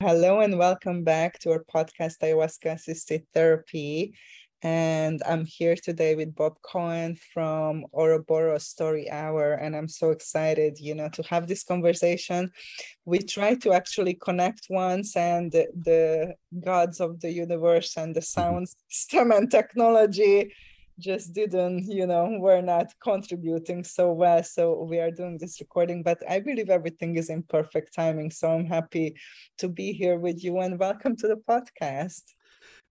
Hello and welcome back to our podcast, Ayahuasca Assisted Therapy. And I'm here today with Bob Cohen from Ouroboros Story Hour. And I'm so excited, you know, to have this conversation. We try to actually connect once and the, the gods of the universe and the mm-hmm. sound system and technology just didn't you know we're not contributing so well so we are doing this recording but i believe everything is in perfect timing so i'm happy to be here with you and welcome to the podcast.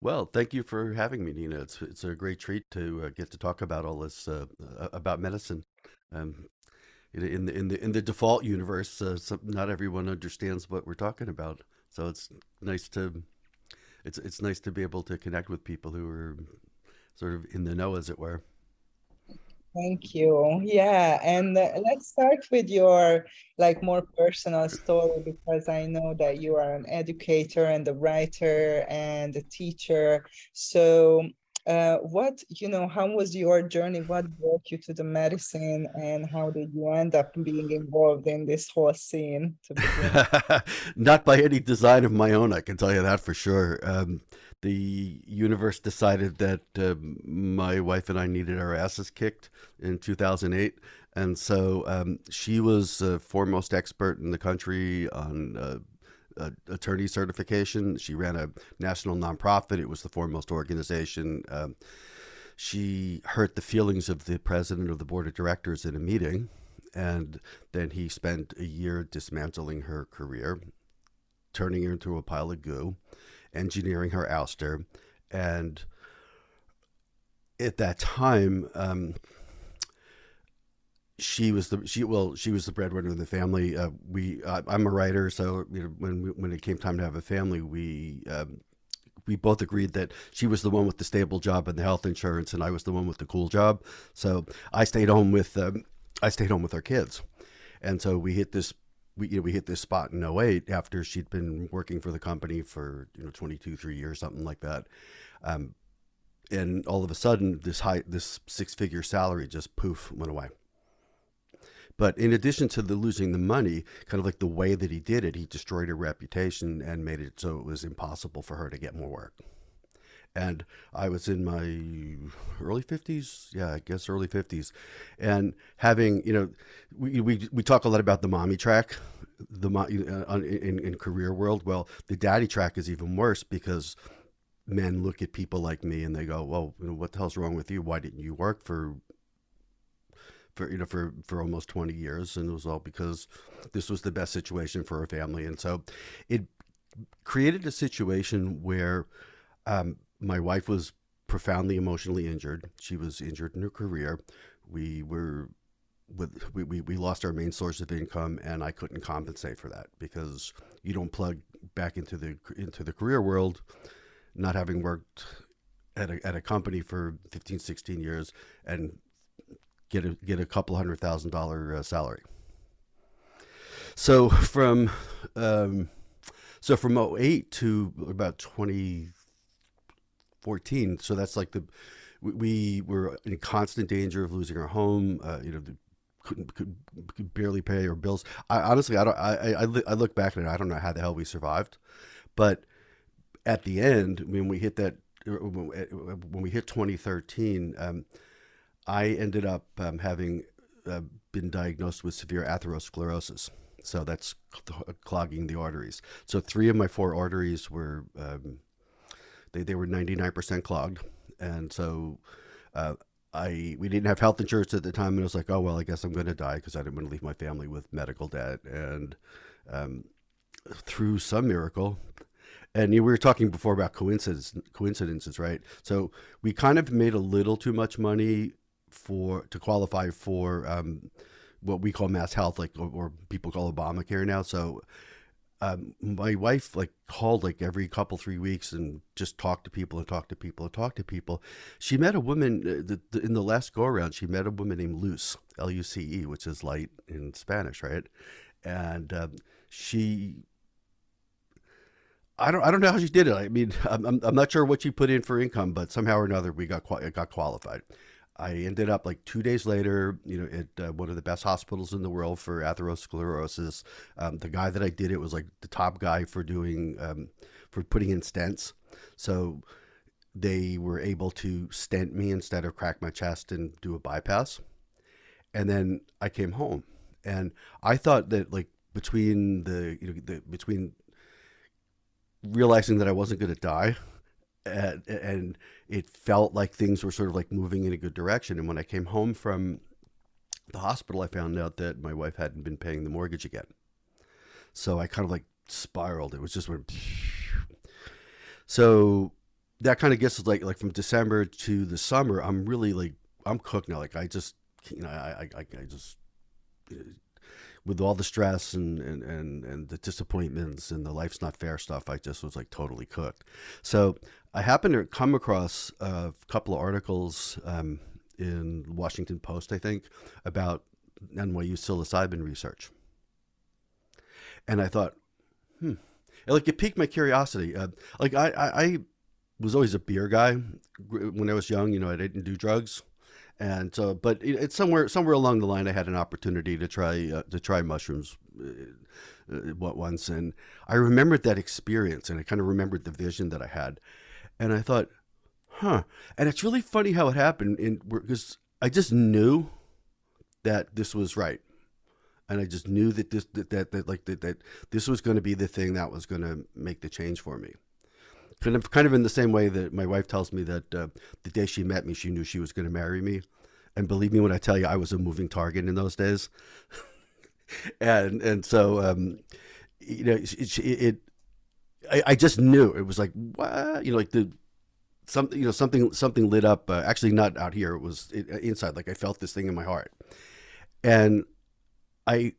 Well thank you for having me nina. It's, it's a great treat to uh, get to talk about all this uh, about medicine. Um, in the in the in the default universe uh, some, not everyone understands what we're talking about. So it's nice to it's it's nice to be able to connect with people who are sort of in the know, as it were. Thank you. Yeah, and uh, let's start with your like more personal story because I know that you are an educator and a writer and a teacher. So, uh, what you know, how was your journey? What brought you to the medicine, and how did you end up being involved in this whole scene? Not by any design of my own, I can tell you that for sure. Um, the universe decided that uh, my wife and I needed our asses kicked in 2008. And so um, she was the foremost expert in the country on uh, uh, attorney certification. She ran a national nonprofit, it was the foremost organization. Um, she hurt the feelings of the president of the board of directors in a meeting. And then he spent a year dismantling her career, turning her into a pile of goo engineering her ouster. And at that time, um, she was the she well she was the breadwinner of the family. Uh, we uh, I'm a writer, so you know, when we, when it came time to have a family, we um, we both agreed that she was the one with the stable job and the health insurance, and I was the one with the cool job. So I stayed home with um, I stayed home with our kids, and so we hit this we you know we hit this spot in 08 after she'd been working for the company for you know 22 3 years something like that. Um, and all of a sudden this high this six figure salary just poof went away. But in addition to the losing the money kind of like the way that he did it he destroyed her reputation and made it so it was impossible for her to get more work and I was in my early 50s. Yeah, I guess early 50s. And having, you know, we, we, we talk a lot about the mommy track the in, in career world. Well, the daddy track is even worse because men look at people like me and they go, well, you know, what the hell's wrong with you? Why didn't you work for for you know for for almost 20 years and it was all because this was the best situation for our family and so it created a situation where um, my wife was profoundly emotionally injured. She was injured in her career. We were with we, we, lost our main source of income and I couldn't compensate for that because you don't plug back into the into the career world not having worked at a, at a company for 15 16 years and get a get a couple hundred thousand dollar uh, salary so from um, so from 08 to about 20 14. So that's like the we, we were in constant danger of losing our home. Uh, you know, couldn't could, could, barely pay our bills. I honestly, I don't. I, I I look back at it. I don't know how the hell we survived, but at the end, when we hit that, when we hit 2013, um, I ended up um, having uh, been diagnosed with severe atherosclerosis. So that's clogging the arteries. So three of my four arteries were um, they, they were 99% clogged. And so uh, I we didn't have health insurance at the time. And I was like, oh, well, I guess I'm going to die because I didn't want to leave my family with medical debt. And um, through some miracle, and we were talking before about coincidence, coincidences, right? So we kind of made a little too much money for to qualify for um, what we call MassHealth, like or, or people call Obamacare now. So um, my wife like called like every couple three weeks and just talked to people and talked to people and talked to people. She met a woman uh, the, the, in the last go around. She met a woman named Luce, L U C E, which is light in Spanish, right? And um, she, I don't, I don't know how she did it. I mean, I'm, I'm not sure what she put in for income, but somehow or another we got got qualified. I ended up like two days later, you know, at uh, one of the best hospitals in the world for atherosclerosis. Um, the guy that I did it was like the top guy for doing um, for putting in stents. So they were able to stent me instead of crack my chest and do a bypass. And then I came home, and I thought that like between the you know the between realizing that I wasn't going to die and, and it felt like things were sort of like moving in a good direction. And when I came home from the hospital, I found out that my wife hadn't been paying the mortgage again. So I kind of like spiraled. It was just went. So that kind of gets like like from December to the summer. I'm really like I'm cooked now. Like I just you know I I, I just with all the stress and, and, and, and the disappointments and the life's not fair stuff, I just was like totally cooked. So I happened to come across a couple of articles um, in Washington Post, I think, about NYU psilocybin research. And I thought, hmm, like it piqued my curiosity. Uh, like I, I, I was always a beer guy when I was young. You know, I didn't do drugs and so but it's somewhere somewhere along the line I had an opportunity to try uh, to try mushrooms uh, uh, once and I remembered that experience and I kind of remembered the vision that I had and I thought huh. And it's really funny how it happened in because I just knew that this was right. And I just knew that this that that, that like that, that this was going to be the thing that was going to make the change for me. Kind of kind of in the same way that my wife tells me that uh, the day she met me, she knew she was going to marry me, and believe me when I tell you, I was a moving target in those days, and and so um, you know it, it I, I, just knew. It was like what you know like the something you know something something lit up uh, actually not out here. It was uh, inside. Like I felt this thing in my heart, and I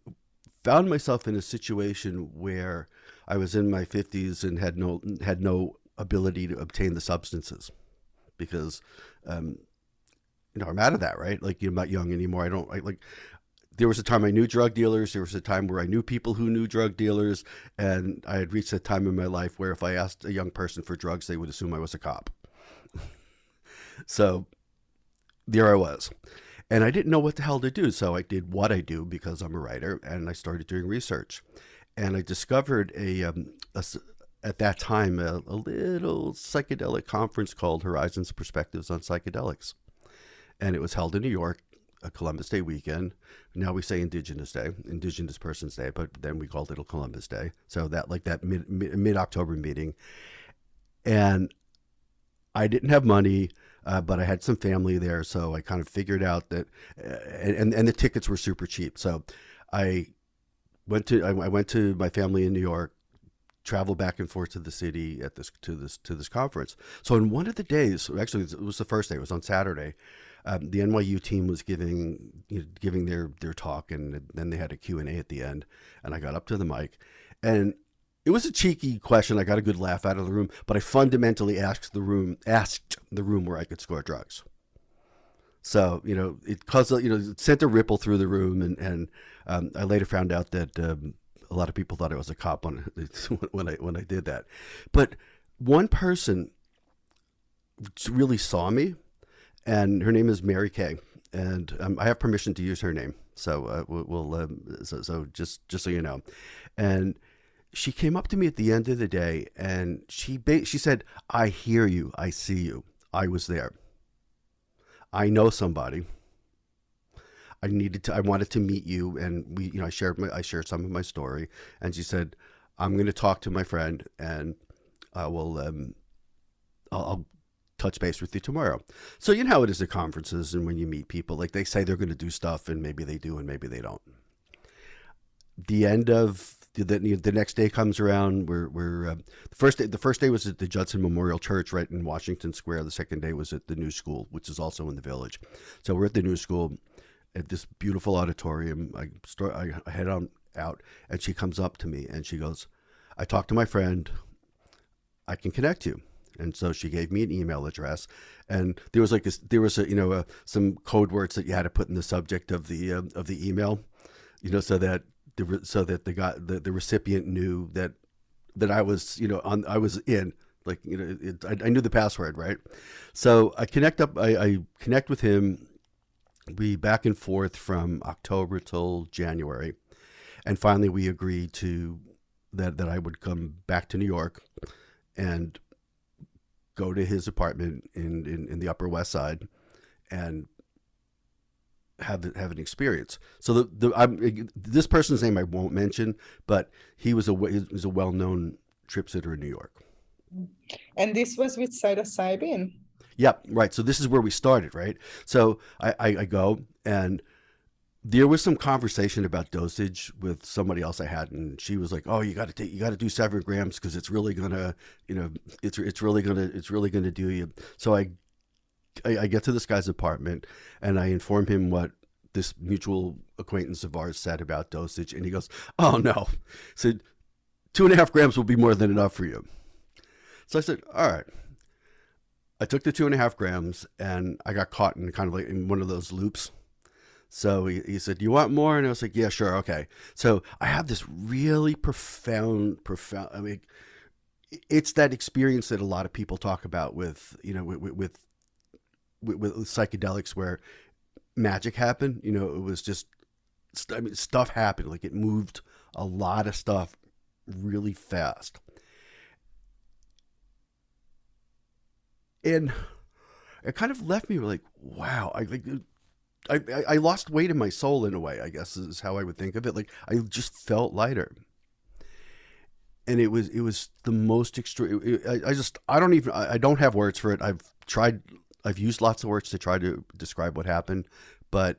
found myself in a situation where I was in my 50s and had no had no ability to obtain the substances because um, you know I'm out of that right? Like you're not young anymore. I don't I, like there was a time I knew drug dealers there was a time where I knew people who knew drug dealers and I had reached a time in my life where if I asked a young person for drugs they would assume I was a cop. So there I was. And I didn't know what the hell to do so I did what I do because I'm a writer and I started doing research. And I discovered a, um, a, at that time a, a, little psychedelic conference called Horizons Perspectives on Psychedelics. And it was held in New York, a Columbus Day weekend. Now we say Indigenous Day, Indigenous Persons Day, but then we called it a Columbus Day. So that like that mid mid October meeting, and I didn't have money. Uh, but I had some family there, so I kind of figured out that, uh, and and the tickets were super cheap. So I went to I, went to my family in New York, travel back and forth to the city at this to this to this conference. So in one of the days, actually it was the first day. It was on Saturday. Um, the NYU team was giving you know, giving their their talk, and then they had a Q and A at the end. And I got up to the mic, and it was a cheeky question. I got a good laugh out of the room, but I fundamentally asked the room asked the room where I could score drugs. So you know, it caused you know it sent a ripple through the room, and and um, I later found out that um, a lot of people thought I was a cop when when I when I did that. But one person really saw me, and her name is Mary Kay, and um, I have permission to use her name. So uh, we'll, um, so, so just just so you know, and she came up to me at the end of the day, and she ba- she said, "I hear you, I see you, I was there, I know somebody." I needed to, I wanted to meet you. And we, you know, I shared my, I shared some of my story. And she said, I'm going to talk to my friend and I will, um, I'll, I'll touch base with you tomorrow. So you know how it is at conferences and when you meet people, like they say they're going to do stuff and maybe they do and maybe they don't. The end of the, the, next day comes around. We're, we're uh, the first day. The first day was at the Judson Memorial Church, right in Washington Square. The second day was at the New School, which is also in the village. So we're at the New School at this beautiful auditorium. I start, I head on out, and she comes up to me and she goes, "I talked to my friend. I can connect you." And so she gave me an email address, and there was like a, there was a you know a, some code words that you had to put in the subject of the uh, of the email, you know, so that the so that the guy the, the recipient knew that that I was you know on I was in like you know it, I, I, knew the password right, so I connect up I, I connect with him. We back and forth from October till January, and finally we agreed to that that I would come back to New York. And go to his apartment in, in, in the Upper West Side and have the, have an experience. So the, the I'm, this person's name I won't mention, but he was a he was a well known trip sitter in New York. And this was with psilocybin. Yep, right. So this is where we started, right? So I, I, I go and there was some conversation about dosage with somebody else I had, and she was like, "Oh, you got to take, you got to do seven grams because it's really gonna, you know, it's it's really gonna, it's really gonna do you." So I, I, I get to this guy's apartment, and I inform him what this mutual acquaintance of ours said about dosage, and he goes, "Oh no," said two and a half grams will be more than enough for you. So I said, "All right." I took the two and a half grams, and I got caught in kind of like in one of those loops so he, he said, "You want more?" And I was like, "Yeah, sure, okay." So I have this really profound, profound. I mean, it's that experience that a lot of people talk about with you know with with, with, with psychedelics where magic happened. You know, it was just I mean, stuff happened. Like it moved a lot of stuff really fast. And it kind of left me like, wow, I like I, I lost weight in my soul in a way, I guess is how I would think of it. Like I just felt lighter. And it was it was the most extreme. I, I just I don't even I don't have words for it. I've tried I've used lots of words to try to describe what happened, but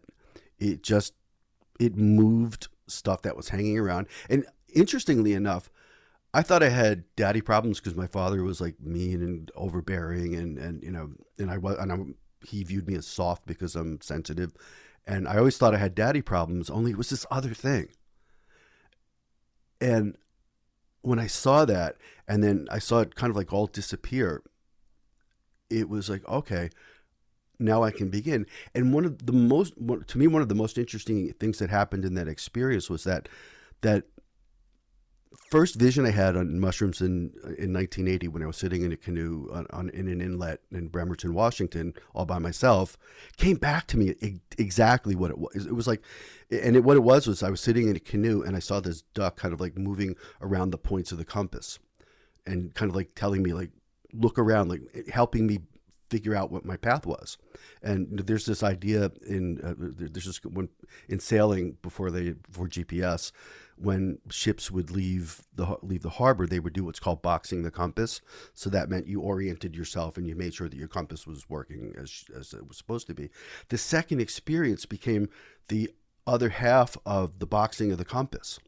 it just it moved stuff that was hanging around. And interestingly enough, I thought I had daddy problems because my father was like mean and overbearing, and and you know, and I was and I'm he viewed me as soft because I'm sensitive. And I always thought I had daddy problems, only it was this other thing. And when I saw that, and then I saw it kind of like all disappear, it was like, okay, now I can begin. And one of the most, to me, one of the most interesting things that happened in that experience was that, that first vision I had on mushrooms in in 1980 when I was sitting in a canoe on, on, in an inlet in Bremerton, Washington, all by myself, came back to me exactly what it was. It was like, and it, what it was was I was sitting in a canoe and I saw this duck kind of like moving around the points of the compass, and kind of like telling me like look around, like helping me figure out what my path was. And there's this idea in uh, there's this when in sailing before they before GPS when ships would leave the leave the harbor, they would do what's called boxing the compass. So that meant you oriented yourself and you made sure that your compass was working as as it was supposed to be. The second experience became the other half of the boxing of the compass,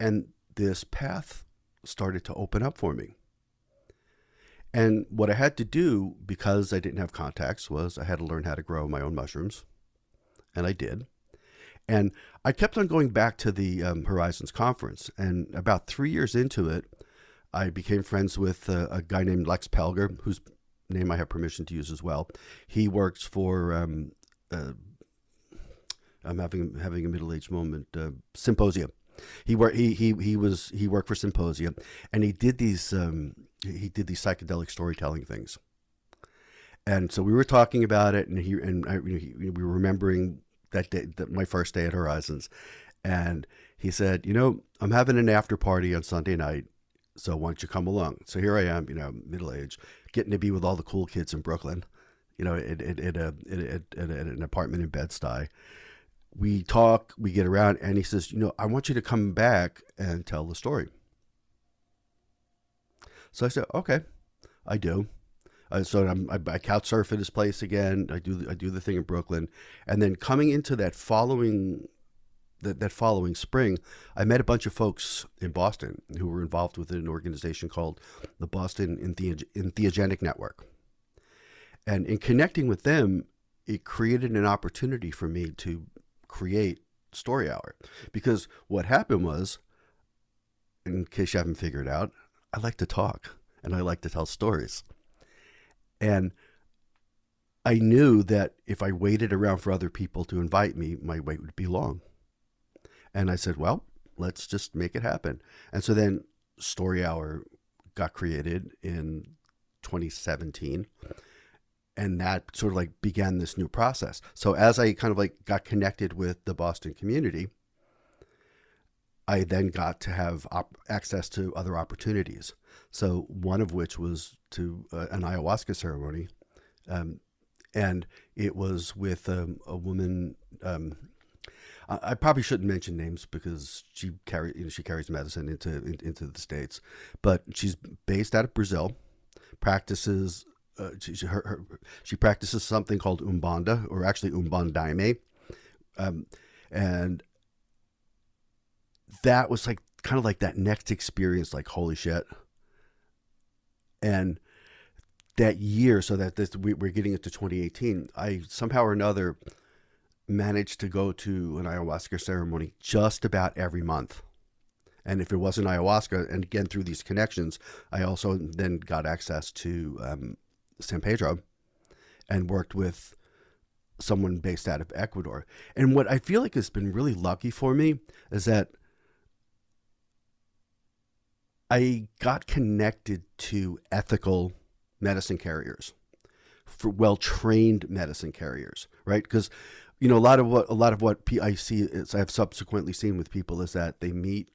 and this path started to open up for me. And what I had to do because I didn't have contacts was I had to learn how to grow my own mushrooms, and I did. And I kept on going back to the um, Horizons conference. And about three years into it, I became friends with uh, a guy named Lex Pelger, whose name I have permission to use as well. He works for, um, uh, I'm having having a middle aged moment, uh, Symposium. He worked. He, he he was he worked for Symposium, and he did these um, he did these psychedelic storytelling things. And so we were talking about it, and he and I, he, we were remembering that day, that my first day at Horizons, and he said, "You know, I'm having an after party on Sunday night, so why don't you come along?" So here I am, you know, middle age, getting to be with all the cool kids in Brooklyn, you know, at, at, at, a, at, at an apartment in Bed Stuy. We talk, we get around, and he says, "You know, I want you to come back and tell the story." So I said, "Okay, I do." Uh, so I'm, I, I couch surf at his place again. I do I do the thing in Brooklyn, and then coming into that following that, that following spring, I met a bunch of folks in Boston who were involved with an organization called the Boston Entheogenic Network. And in connecting with them, it created an opportunity for me to create Story Hour. Because what happened was, in case you haven't figured out, I like to talk and I like to tell stories. And I knew that if I waited around for other people to invite me, my wait would be long. And I said, well, let's just make it happen. And so then Story Hour got created in 2017. and that sort of like began this new process. So as I kind of like got connected with the Boston community, I then got to have op- access to other opportunities. So one of which was to uh, an ayahuasca ceremony, um, and it was with um, a woman. Um, I, probably shouldn't mention names because she carry you know, she carries medicine into in, into the states, but she's based out of Brazil, practices. Uh, she, her, her, she practices something called umbanda, or actually umbandaime, um, and that was like kind of like that next experience, like holy shit. And that year, so that this we, we're getting into 2018, I somehow or another managed to go to an ayahuasca ceremony just about every month. And if it wasn't ayahuasca, and again through these connections, I also then got access to um, San Pedro and worked with someone based out of Ecuador. And what I feel like has been really lucky for me is that I got connected to ethical medicine carriers, for well trained medicine carriers, right? Because you know a lot of what a lot of what I see is I've subsequently seen with people is that they meet,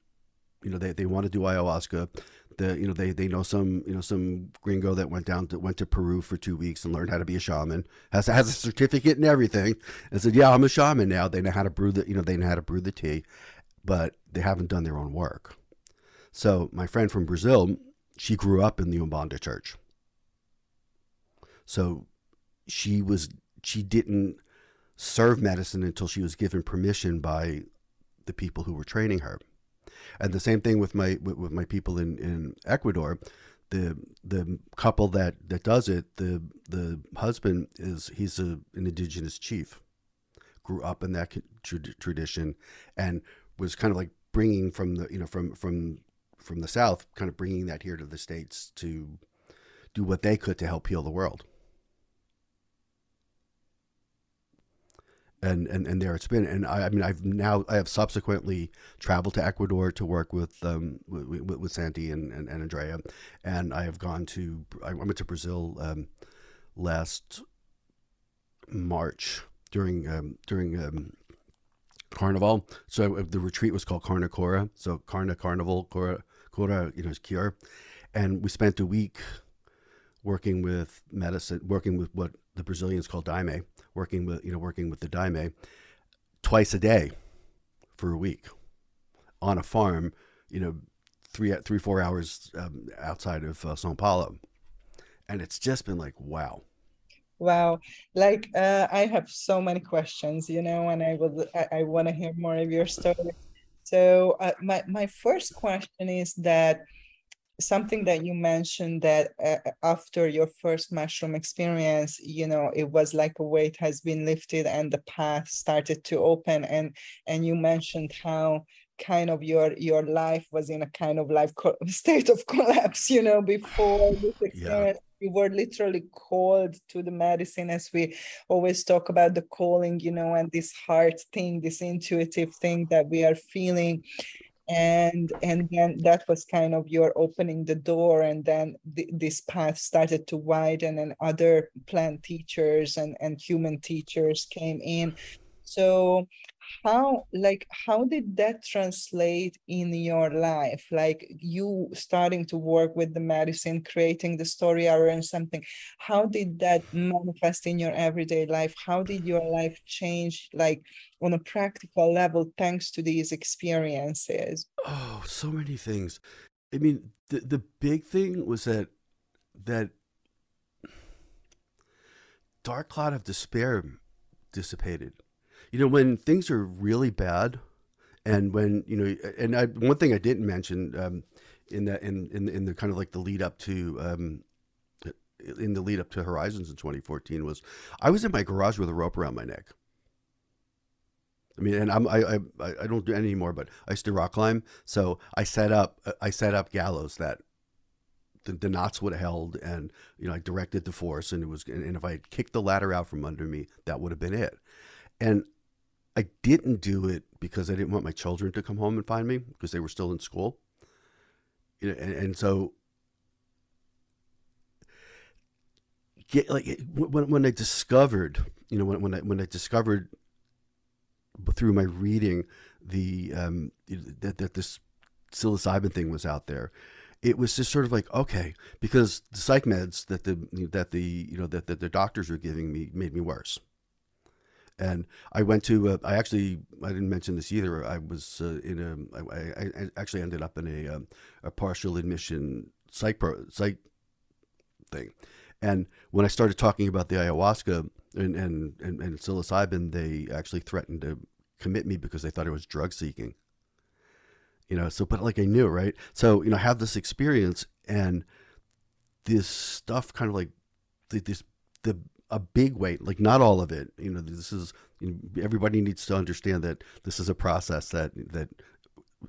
you know, they, they want to do ayahuasca. The you know they they know some you know some gringo that went down to went to Peru for two weeks and learned how to be a shaman has has a certificate and everything and said yeah I'm a shaman now they know how to brew the you know they know how to brew the tea, but they haven't done their own work so my friend from Brazil, she grew up in the Umbanda church. So she was she didn't serve medicine until she was given permission by the people who were training her. And the same thing with my with, with my people in, in Ecuador. The the couple that, that does it, the the husband is he's a, an indigenous chief, grew up in that tradition, and was kind of like bringing from the you know from from from the South, kind of bringing that here to the States to do what they could to help heal the world. And, and, and there it's been. And I, I mean, I've now, I have subsequently traveled to Ecuador to work with, um, with, with Santi and, and, and Andrea. And I have gone to, I went to Brazil um, last March during, um, during um, Carnival. So the retreat was called Carnicora. So Carna Carnival, Cora, Cura, you know, cure. And we spent a week working with medicine, working with what the Brazilians call daime, working with, you know, working with the daime twice a day for a week on a farm, you know, three, three, four hours um, outside of uh, Sao Paulo. And it's just been like, wow. Wow, like uh, I have so many questions, you know, and I would I, I want to hear more of your story. So uh, my my first question is that something that you mentioned that uh, after your first mushroom experience you know it was like a weight has been lifted and the path started to open and and you mentioned how kind of your your life was in a kind of life state of collapse you know before this experience. yeah you were literally called to the medicine as we always talk about the calling you know and this heart thing this intuitive thing that we are feeling. And and then that was kind of your opening the door and then th- this path started to widen and other plant teachers and and human teachers came in. So how like how did that translate in your life? Like you starting to work with the medicine creating the story and something how did that manifest in your everyday life? How did your life change like on a practical level thanks to these experiences? Oh so many things. I mean the the big thing was that that dark cloud of despair dissipated you know, when things are really bad, and when you know, and I, one thing I didn't mention um, in that in, in in the kind of like the lead up to um, in the lead up to Horizons in 2014 was I was in my garage with a rope around my neck. I mean, and I'm, I, I, I don't do it anymore, but I used to rock climb. So I set up, I set up gallows that the, the knots would have held and, you know, I directed the force and it was, and if I had kicked the ladder out from under me, that would have been it. And I didn't do it because I didn't want my children to come home and find me because they were still in school. You know, and, and so get like when when I discovered, you know, when when I when I discovered through my reading the um that that this psilocybin thing was out there it was just sort of like okay because the psych meds that the that the you know that, that the doctors were giving me made me worse and I went to uh, I actually I didn't mention this either I was uh, in a I, I actually ended up in a um, a partial admission psych pro, psych thing. And when I started talking about the ayahuasca and and and, and psilocybin they actually threatened to commit me because they thought I was drug seeking. You know so but like i knew right? So you know I have this experience and this stuff kind of like this the a big weight like not all of it you know this is you know, everybody needs to understand that this is a process that that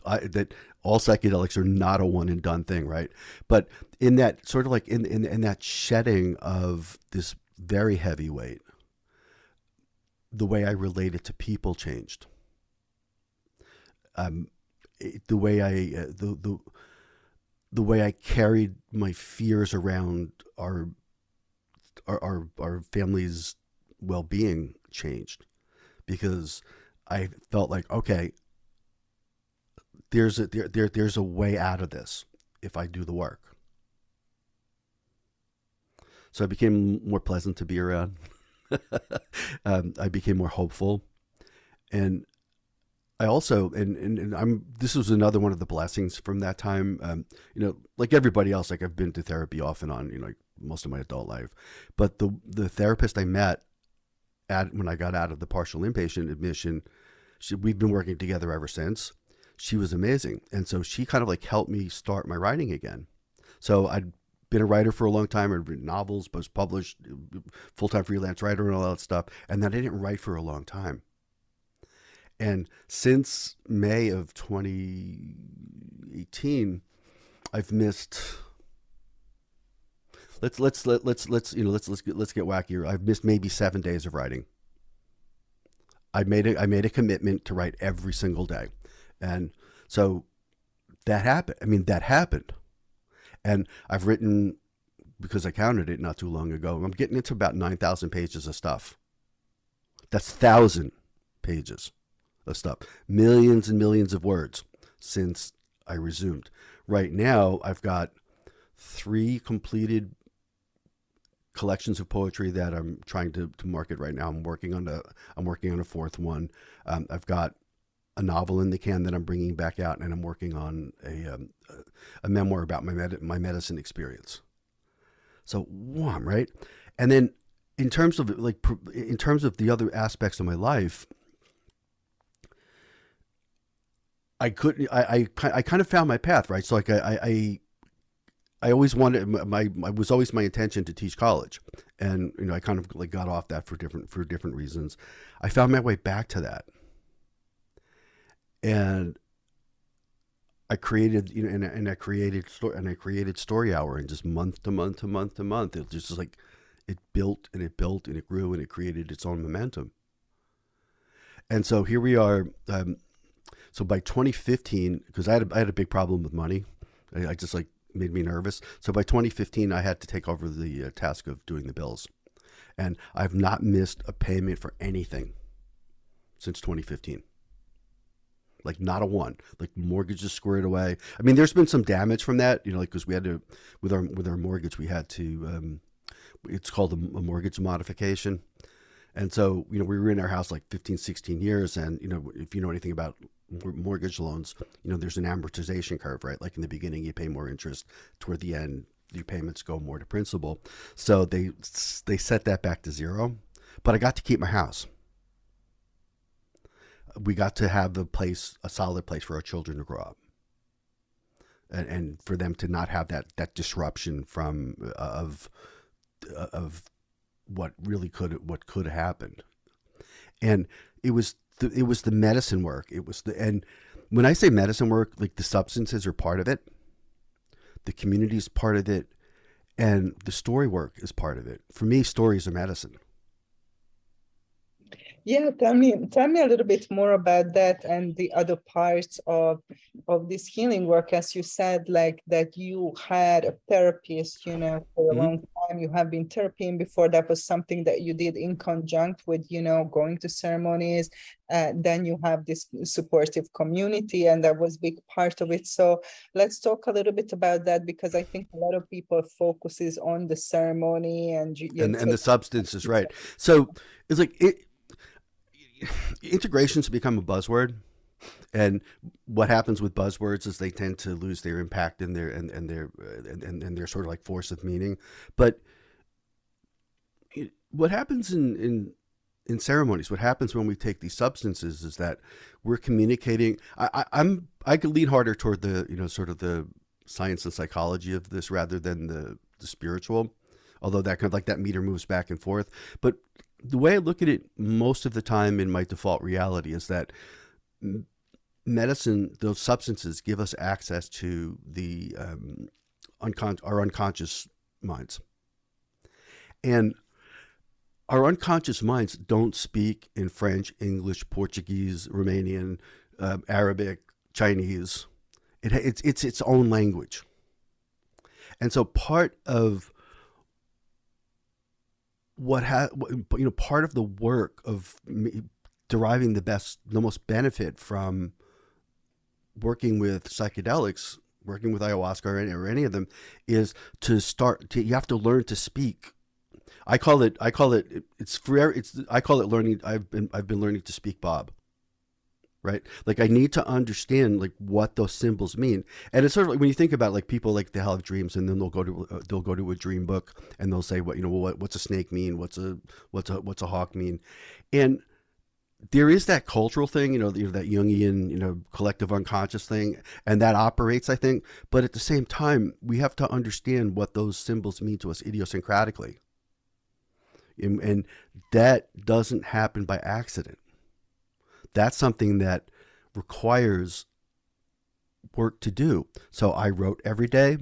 I, that all psychedelics are not a one and done thing, right? But in that sort of like in, in in that shedding of this very heavy weight, the way I related to people changed. Um, the way I uh, the the the way I carried my fears around our our our, our family's well being changed because I felt like okay there's a there, there there's a way out of this if I do the work. So I became more pleasant to be around. um, I became more hopeful, and I also and, and, and I'm this was another one of the blessings from that time. Um, you know, like everybody else, like I've been to therapy off and on, you know, like most of my adult life. But the the therapist I met at when I got out of the partial inpatient admission, she, we've been working together ever since. She was amazing, and so she kind of like helped me start my writing again. So I'd been a writer for a long time. I'd written novels, was published, full time freelance writer, and all that stuff. And then I didn't write for a long time. And since May of 2018, I've missed. Let's let's let, let's let's you know let's let's get let's get wackier. I've missed maybe seven days of writing. I made a I made a commitment to write every single day, and so that happened. I mean that happened, and I've written because I counted it not too long ago. I'm getting into about nine thousand pages of stuff. That's thousand pages of stuff, millions and millions of words since I resumed. Right now, I've got three completed collections of poetry that I'm trying to, to market right now. I'm working on a I'm working on a fourth one. Um, I've got a novel in the can that I'm bringing back out, and I'm working on a um, a memoir about my med- my medicine experience. So, one right, and then in terms of like in terms of the other aspects of my life, I couldn't. I, I I kind of found my path, right? So like I I I always wanted my I was always my intention to teach college, and you know I kind of like got off that for different for different reasons. I found my way back to that, and I created you know and, and I created story and I created story hour and just month to month to month to month it just like it built and it built and it grew and it created its own momentum. And so here we are. Um, so by 2015, because I had a, I had a big problem with money, I, I, just like made me nervous. So by 2015, I had to take over the uh, task of doing the bills, and I've not missed a payment for anything since 2015 like not a one. Like mortgages squared away. I mean there's been some damage from that you know like because we had to with our with our mortgage we had to um, it's called a, a mortgage modification. And so you know we were in our house like 15 16 years. And you know if you know anything about mortgage loans, you know, there's an amortization curve, right? Like in the beginning, you pay more interest. Toward the end, your payments go more to principal. So they they set that back to zero. But I got to keep my house. We got to have the place a solid place for our children to grow up, and, and for them to not have that that disruption from uh, of of what really could what could have happened. And it was the, it was the medicine work. It was the and when I say medicine work, like the substances are part of it, the community is part of it, and the story work is part of it. For me, stories are medicine. Yeah, tell me tell me a little bit more about that and the other parts of of this healing work. As you said, like that you had a therapist, you know, for a mm-hmm. long time you have been therapying before that was something that you did in conjunct with you know going to ceremonies uh, then you have this supportive community and that was big part of it so let's talk a little bit about that because i think a lot of people focuses on the ceremony and and, and the substances right so it's like it integrations become a buzzword and what happens with buzzwords is they tend to lose their impact and their and, and their uh, and, and their sort of like force of meaning. But what happens in in in ceremonies what happens when we take these substances is that we're communicating I, I i'm i could lean harder toward the you know sort of the science and psychology of this rather than the the spiritual although that kind of like that meter moves back and forth. But the way i look at it most of the time in my default reality is that medicine, those substances give us access to the um, uncon- our unconscious minds. And our unconscious minds don't speak in French, English, Portuguese, Romanian, uh, Arabic, Chinese. It, it's, it's its own language. And so part of what ha- you know part of the work of deriving the best the most benefit from working with psychedelics, working with ayahuasca or any, or any of them, is to start. To, you have to learn to speak. I call it. I call it. It's for. It's. I call it learning. I've been. I've been learning to speak Bob. Right. Like I need to understand like what those symbols mean, and it's sort of like when you think about like people like they have dreams, and then they'll go to uh, they'll go to a dream book, and they'll say what you know what what's a snake mean, what's a what's a what's a hawk mean, and there is that cultural thing, you know, you know, that Jungian, you know, collective unconscious thing, and that operates, I think. But at the same time, we have to understand what those symbols mean to us idiosyncratically. And, and that doesn't happen by accident. That's something that requires work to do. So I wrote every day.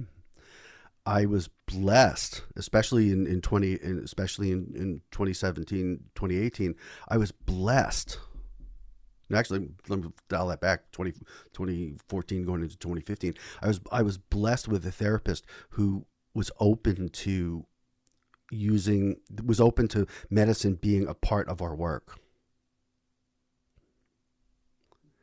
I was blessed, especially in, in 20, in, especially in, in 2017, 2018, I was blessed. And actually, let me dial that back 20, 2014 going into 2015. I was, I was blessed with a therapist who was open to using, was open to medicine being a part of our work.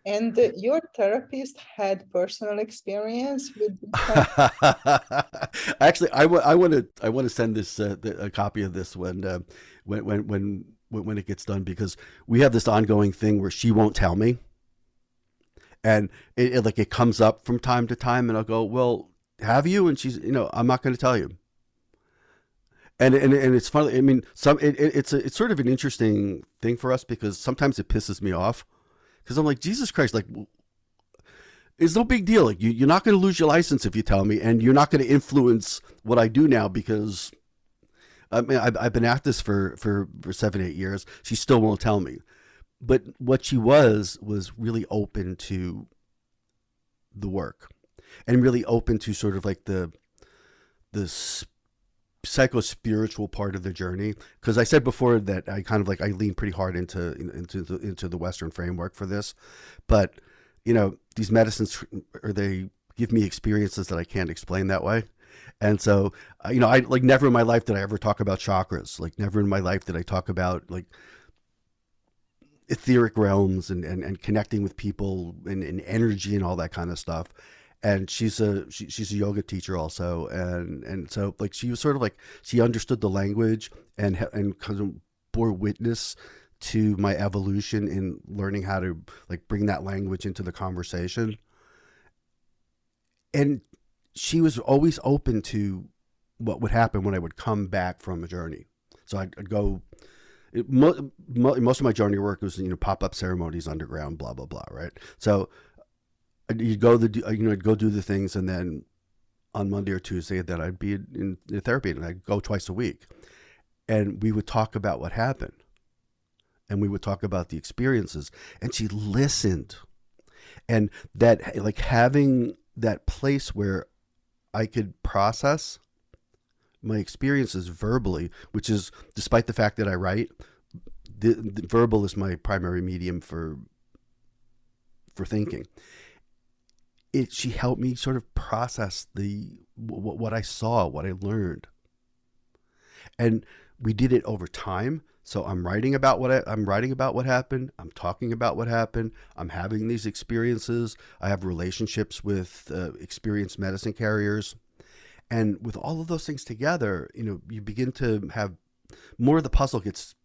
And your therapist had personal experience with. Actually, I, want to I want to send this uh, the, a copy of this when, uh, when when when when it gets done because we have this ongoing thing where she won't tell me, and it, it like it comes up from time to time, and I'll go, well, have you? And she's, you know, I'm not going to tell you. And, and, and it's funny. I mean, some it, it's a, it's sort of an interesting thing for us because sometimes it pisses me off because I'm like Jesus Christ, like it's no big deal. Like you, you're not going to lose your license if you tell me, and you're not going to influence what I do now because I mean I've, I've been at this for, for for seven eight years. She still won't tell me, but what she was was really open to the work, and really open to sort of like the the psycho spiritual part of the journey because I said before that I kind of like I lean pretty hard into into the, into the Western framework for this, but you know these medicines or they give me experiences that I can't explain that way. And so, uh, you know, I like never in my life did I ever talk about chakras. Like never in my life did I talk about like etheric realms and, and, and connecting with people and, and energy and all that kind of stuff and she's a she, she's a yoga teacher also and and so like she was sort of like she understood the language and and kind of bore witness to my evolution in learning how to like bring that language into the conversation. And she was always open to what would happen when i would come back from a journey. So i'd, I'd go it, mo- mo- most of my journey work was you know pop-up ceremonies underground blah blah blah right? So you go the you know I'd go do the things, and then on Monday or Tuesday, that I'd be in, in therapy, and I'd go twice a week, and we would talk about what happened, and we would talk about the experiences, and she listened, and that like having that place where I could process my experiences verbally, which is despite the fact that I write, the, the verbal is my primary medium for for thinking it she helped me sort of process the what, what I saw, what I learned. and we did it over time. So I'm writing about what I, I'm writing about what happened. I'm talking about what happened. I'm having these experiences. I have relationships with uh, experienced medicine carriers, and with all of those things together, you know, you begin to have more of the puzzle gets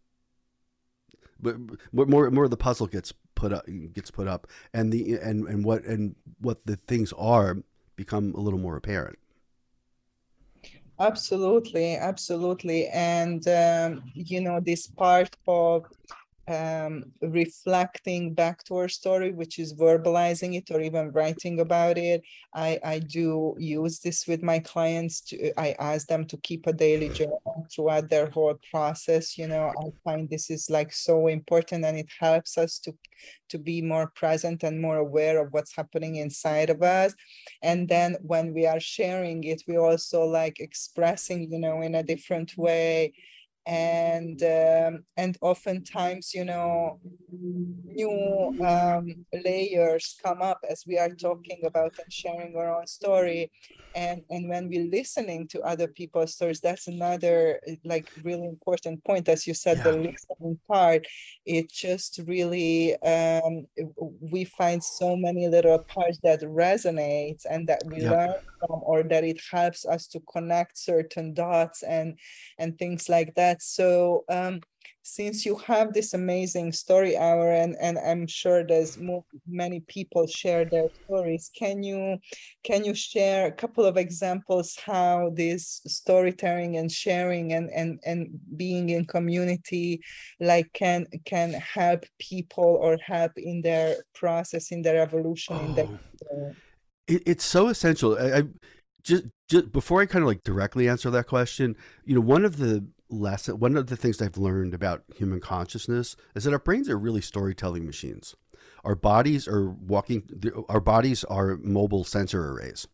more more more of the puzzle gets put up gets put up. And the and and what and what the things are become a little more apparent. Absolutely absolutely. And um, you know this part of um, reflecting back to our story, which is verbalizing it or even writing about it. I, I do use this with my clients. To, I ask them to keep a daily journal throughout their whole process. You know, I find this is like so important and it helps us to to be more present and more aware of what's happening inside of us and then when we are sharing it we also like expressing you know in a different way and um, and oftentimes you know new um, layers come up as we are talking about and sharing our own story and and when we're listening to other people's stories that's another like really important point as you said yeah. the listening part it just really um, we find so many little parts that resonate and that we yeah. learn from or that it helps us to connect certain dots and and things like that so um, since you have this amazing story hour and and i'm sure there's more, many people share their stories can you can you share a couple of examples how this storytelling and sharing and and and being in community like can can help people or help in their process in their evolution oh, in their oh. it, it's so essential. I, I just just before i kind of like directly answer that question you know one of the lesson one of the things I've learned about human consciousness is that our brains are really storytelling machines. Our bodies are walking our bodies are mobile sensor arrays.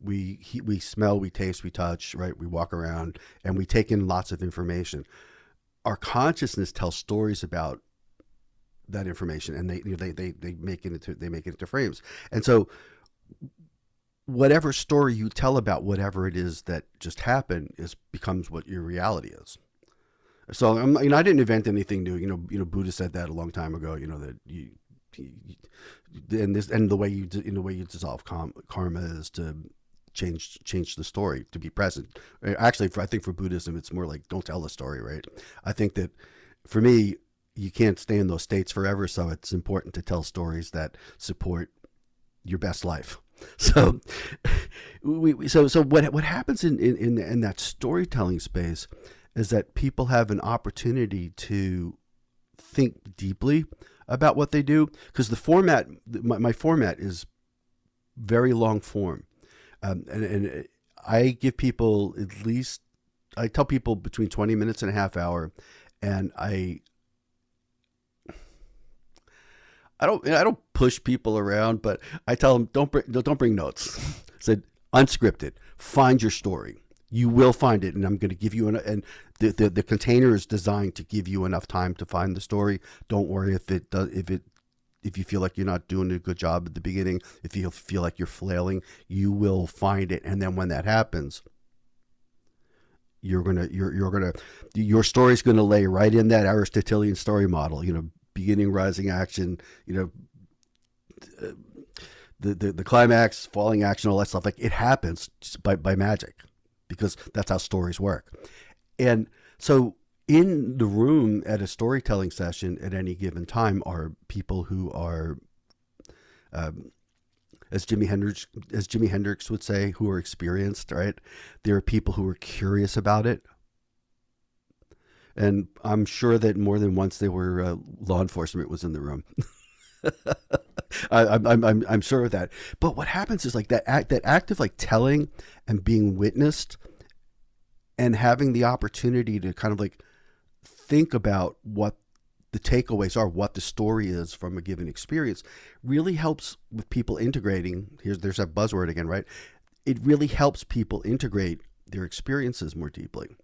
We we smell, we taste, we touch, right? We walk around and we take in lots of information. Our consciousness tells stories about that information and they you know, they, they they make it into they make it into frames. And so whatever story you tell about whatever it is that just happened is becomes what your reality is. So I'm, you know, I didn't invent anything new. You know, you know, Buddha said that a long time ago. You know that you, you and this and the way you in the way you dissolve karma is to change change the story to be present. Uh, actually, for, I think for Buddhism, it's more like don't tell the story, right? I think that for me, you can't stay in those states forever, so it's important to tell stories that support your best life. So, we, so so what what happens in, in in that storytelling space is that people have an opportunity to think deeply about what they do because the format my, my, format is very long form. Um, and, and i give people at least i tell people between 20 minutes and a half hour and i I don't I don't push people around, but I tell them don't bring don't bring notes. said unscripted. Find your story. You will find it, and I'm going to give you an and the, the the container is designed to give you enough time to find the story. Don't worry if it does if it if you feel like you're not doing a good job at the beginning, if you feel like you're flailing, you will find it, and then when that happens, you're gonna you're you're gonna your story's gonna lay right in that Aristotelian story model. You know, beginning, rising action, you know, the, the, the climax, falling action, all that stuff. Like it happens by, by magic because that's how stories work. And so in the room at a storytelling session at any given time are people who are, um, as Jimi Hendrix, as Jimi Hendrix would say, who are experienced, right? There are people who are curious about it, and I'm sure that more than once they were uh, law enforcement was in the room. I, am I'm, I'm I'm sure of that. But what happens is like that act that act of like telling and being witnessed and having the opportunity to kind of like think about what the takeaways are, what the story is from a given experience, really helps with people integrating. Here's there's that buzzword again, right? It really helps people integrate their experiences more deeply.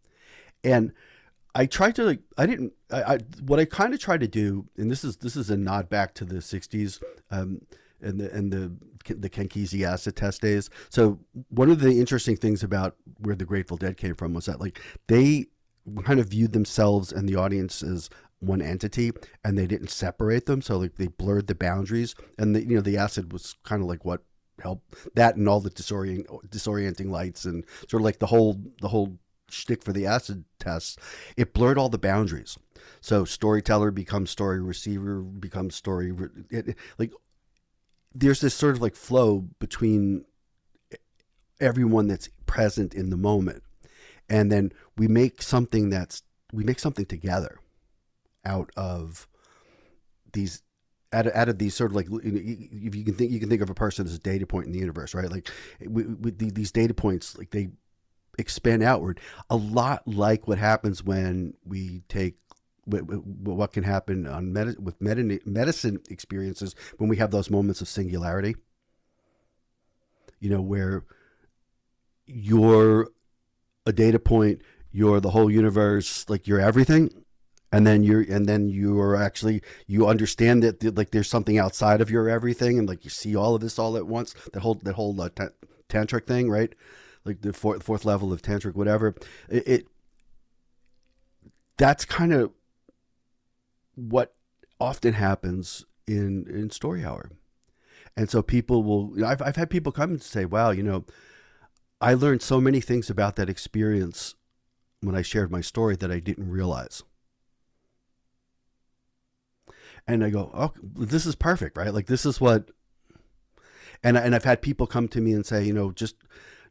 And I tried to like I didn't I, I what I kind of tried to do and this is this is a nod back to the 60s um, and the and the the Ken Kesey acid test days. So one of the interesting things about where the Grateful Dead came from was that like they kind of viewed themselves and the audience as one entity and they didn't separate them so like they blurred the boundaries and the you know the acid was kind of like what helped that and all the disorient, disorienting lights and sort of like the whole the whole shtick for the acid tests it blurred all the boundaries. So storyteller becomes story receiver becomes story it, it, like there's this sort of like flow between everyone that's present in the moment. And then we make something that's we make something together out of these out of, out of these sort of like if you can think you can think of a person as a data point in the universe right? Like with these data points like they expand outward. A lot like what happens when we take what can happen on med- with med- medicine experiences when we have those moments of singularity. You know where you're a data point you're the whole universe like you're everything and then you're and then you are actually you understand that like there's something outside of your everything and like you see all of this all at once that whole that whole uh, t- tantric thing right like the fourth, fourth level of tantric whatever it, it that's kind of what often happens in in story hour and so people will you know, I've, I've had people come and say wow you know i learned so many things about that experience when i shared my story that i didn't realize and I go, oh, this is perfect, right? Like this is what, and and I've had people come to me and say, you know, just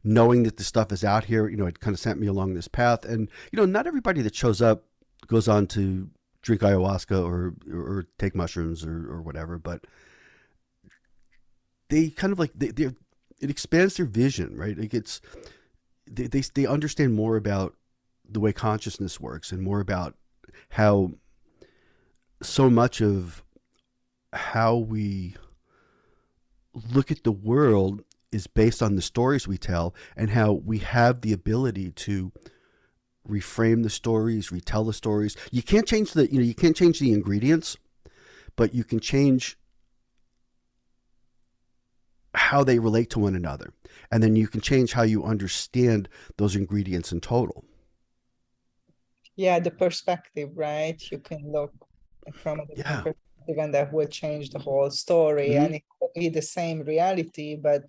knowing that the stuff is out here, you know, it kind of sent me along this path, and you know, not everybody that shows up goes on to drink ayahuasca or or, take mushrooms or or whatever, but they kind of like they it expands their vision, right? It gets they, they they understand more about the way consciousness works and more about how so much of how we look at the world is based on the stories we tell and how we have the ability to reframe the stories, retell the stories. You can't change the you know you can't change the ingredients, but you can change how they relate to one another. And then you can change how you understand those ingredients in total. Yeah, the perspective, right? You can look from a different yeah. perspective and that will change the whole story mm-hmm. and it could be the same reality but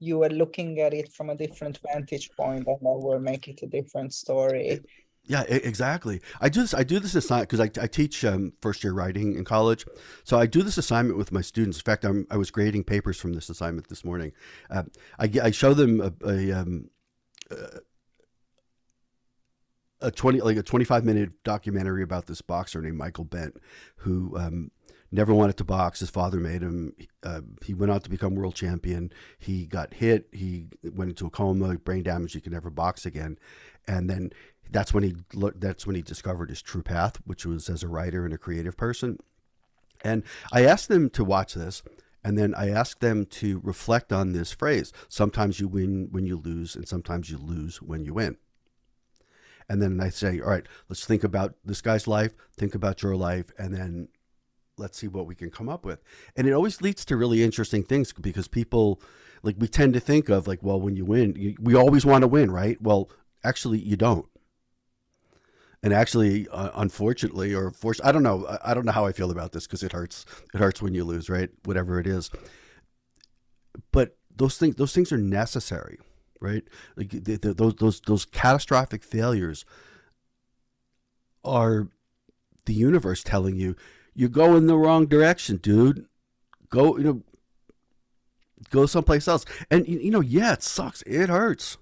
you are looking at it from a different vantage point and that will make it a different story yeah, exactly. I do this. I do this assignment because I, I teach um, first year writing in college. So I do this assignment with my students. In fact, I'm, i was grading papers from this assignment this morning. Uh, I, I show them a, a, um, a 20 like a 25 minute documentary about this boxer named Michael Bentt who um, never wanted to box. His father made him uh, he went out to become world champion. He got hit. He went into a coma brain damage. He could never box again. And then that's when he looked. that's when he discovered his true path which was as a writer and a creative person. And I asked them to watch this and then I asked them to reflect on this phrase sometimes you win when you lose and sometimes you lose when you win. And then I say, all right, let's think about this guy's life, think about your life, and then let's see what we can come up with. And it always leads to really interesting things because people, like, we tend to think of, like, well, when you win, you, we always want to win, right? Well, actually, you don't. And actually, uh, unfortunately, or force, I don't know. I, I don't know how I feel about this because it hurts. It hurts when you lose, right? Whatever it is. But those things, those things are necessary right? Like the, the, those those those catastrophic failures are the universe telling you you're going the wrong direction, dude. Go, you know, go someplace else. And you know, yeah, it sucks. It hurts.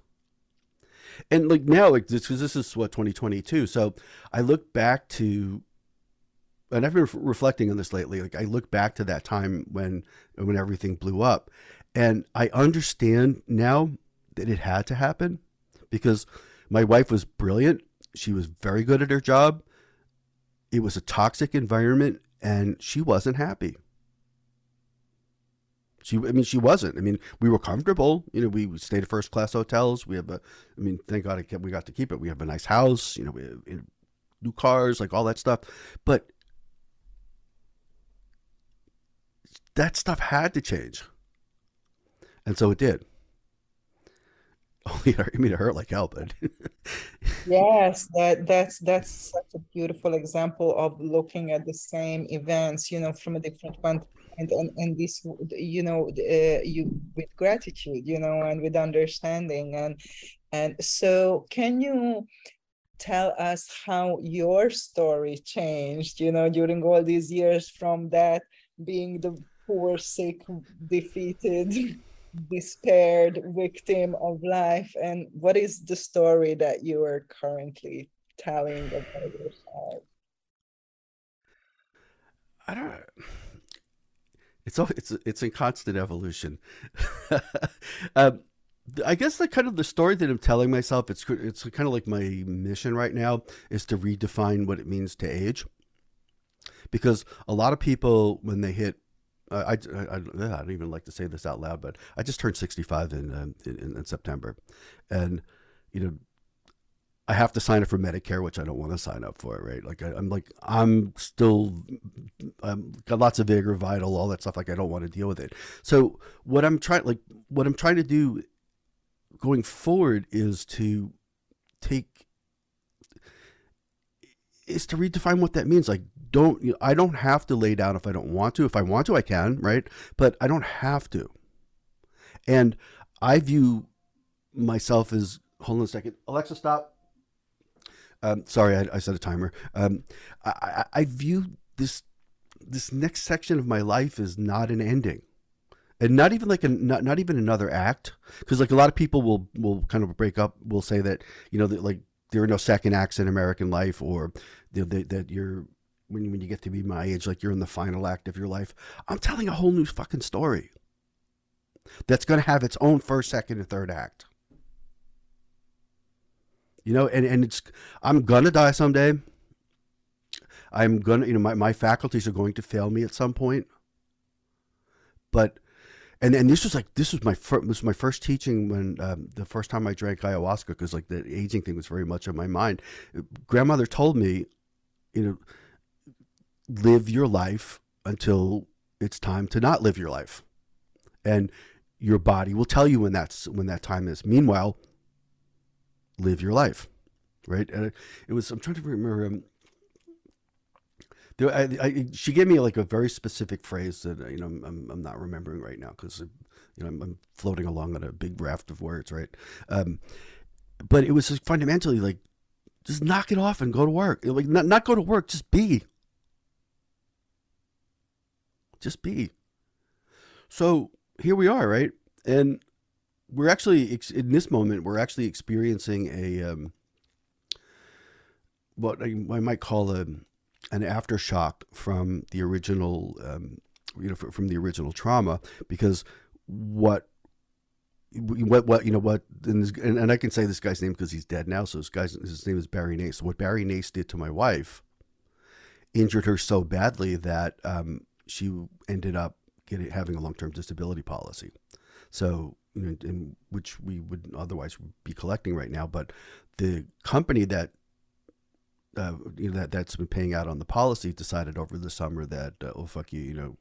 And like now, like this, this is what 2022. So I look back to, and I've been reflecting on this lately. Like I look back to that time when when everything blew up, and I understand now that it had to happen because my wife was brilliant. She was very good at her job. It was a toxic environment and she wasn't happy. She, I mean, she wasn't. I mean, we were comfortable. You know, we stayed at first class hotels. We have a, I mean, thank God we got to keep it. We have a nice house. You know, we have new cars, like all that stuff. But that stuff had to change. And so it did. Only I mean, it hurt like hell, but yes, that that's that's such a beautiful example of looking at the same events, you know, from a different point and and, and this you know uh, you with gratitude you know and with understanding. And and so can you tell us how your story changed you know during all these years from that being the poor sick defeated despaired victim of life? And what is the story that you are currently telling about yourself? I don't know. it's it's it's in constant evolution. Um, I guess the kind of the story that I'm telling myself, it's it's kind of like my mission right now is to redefine what it means to age, because a lot of people when they hit, I, I, I, don't even like to say this out loud, but I just turned 65 in, um, in, in September, and you know I have to sign up for Medicare, which I don't want to sign up for, right? Like I, am like I'm still I'm got lots of vigor, vital, all that stuff. Like I don't want to deal with it. So what I'm trying, like what I'm trying to do going forward is to take is to redefine what that means. Like, don't I don't have to lay down if I don't want to. If I want to, I can, right? But I don't have to. And I view myself as hold on a second, Alexa, stop. Um, sorry, I, I, set a timer. Um, I, I view this this next section of my life as not an ending and not even like a not, not even another act because like a lot of people will will kind of break up will say that you know that like there are no second acts in American life or that, that you're when when you get to be my age like you're in the final act of your life I'm telling a whole new fucking story. That's going to have its own first second and third act. You know and and it's I'm gonna die someday. I'm gonna you know my, my faculties are going to fail me at some point. But and and this was like this was my first this was my first teaching when um, the first time I drank ayahuasca because like the aging thing was very much on my mind. Grandmother told me, you know, live your life until it's time to not live your life, and your body will tell you when that's when that time is. Meanwhile, live your life, right? And it was I'm trying to remember. Um, there, I, I, she gave me like a very specific phrase that you know I'm, I'm not remembering right now because you know I'm, I'm, floating along on a big raft of words, right? Um, but it was fundamentally like just knock it off and go to work. Like not not go to work, just be. Just be. So here we are, right? And we're actually in this moment we're actually experiencing a um, what I, might call a an aftershock from the original, um, you know, from the original trauma because what what what you know what and, and, and I can say this guy's name because he's dead now. So this guy's his name is Barry Nace. What Barry Nace did to my wife injured her so badly that um, she ended up getting having a long term disability policy. So you know, in which we would otherwise be collecting right now, but the company that uh, you know that that's been paying out on the policy decided over the summer that uh, oh fuck you you know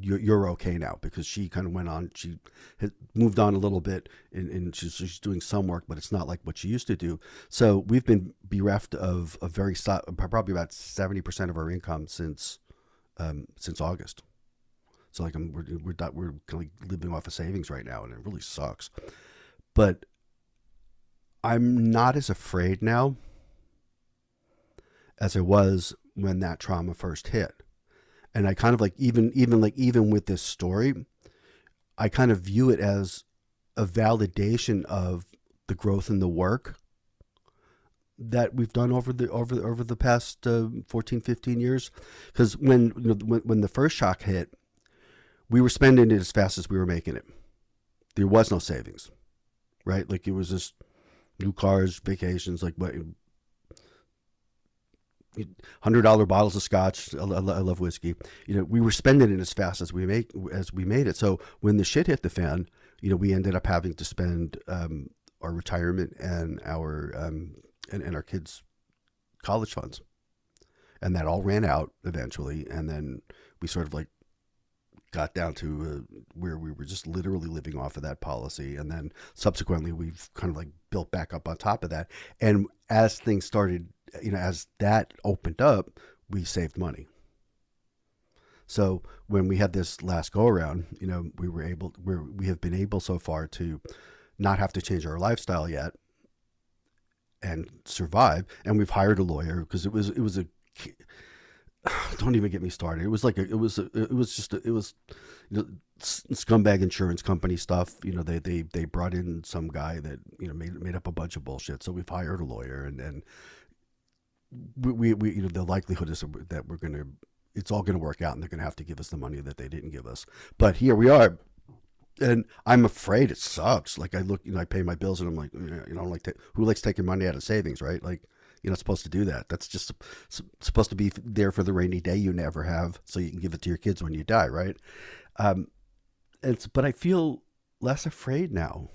you're, you're okay now because she kind of went on she had moved on a little bit and, and she's, she's doing some work but it's not like what she used to do so we've been bereft of a very probably about 70% of our income since um, since august so like I'm, we're we're, we're kind of living off of savings right now and it really sucks but i'm not as afraid now as I was when that trauma first hit. And I kind of like even even like even with this story, I kind of view it as a validation of the growth in the work that we've done over the over over the past uh, 14 15 years because when, you know, when when the first shock hit we were spending it as fast as we were making it there was no savings right like it was just new cars vacations like what hundred dollar bottles of scotch. I, love whiskey. You know, we were spending it as fast as we make as we made it. So when the shit hit the fan, you know, we ended up having to spend um, our retirement and our um, and, and our kids' college funds, and that all ran out eventually. And then we sort of like got down to uh, where we were just literally living off of that policy. And then subsequently we've kind of like built back up on top of that. And as things started you know as that opened up we saved money. So when we had this last go around you know we were able we we have been able so far to not have to change our lifestyle yet and survive and we've hired a lawyer because it was it was a don't even get me started. It was like a, it was a, it was just a, it was you know, scumbag insurance company stuff. You know, they they they brought in some guy that you know made made up a bunch of bullshit. So we've hired a lawyer, and and we, we, we you know the likelihood is that we're gonna it's all gonna work out, and they're gonna have to give us the money that they didn't give us. But here we are. And I'm afraid it sucks. Like I look, you know, I pay my bills, and I'm like, you know, like who likes taking money out of savings, right? Like, you're not supposed to do that. That's just supposed to be there for the rainy day you never have, so you can give it to your kids when you die, right? Um, it's but I feel less afraid now.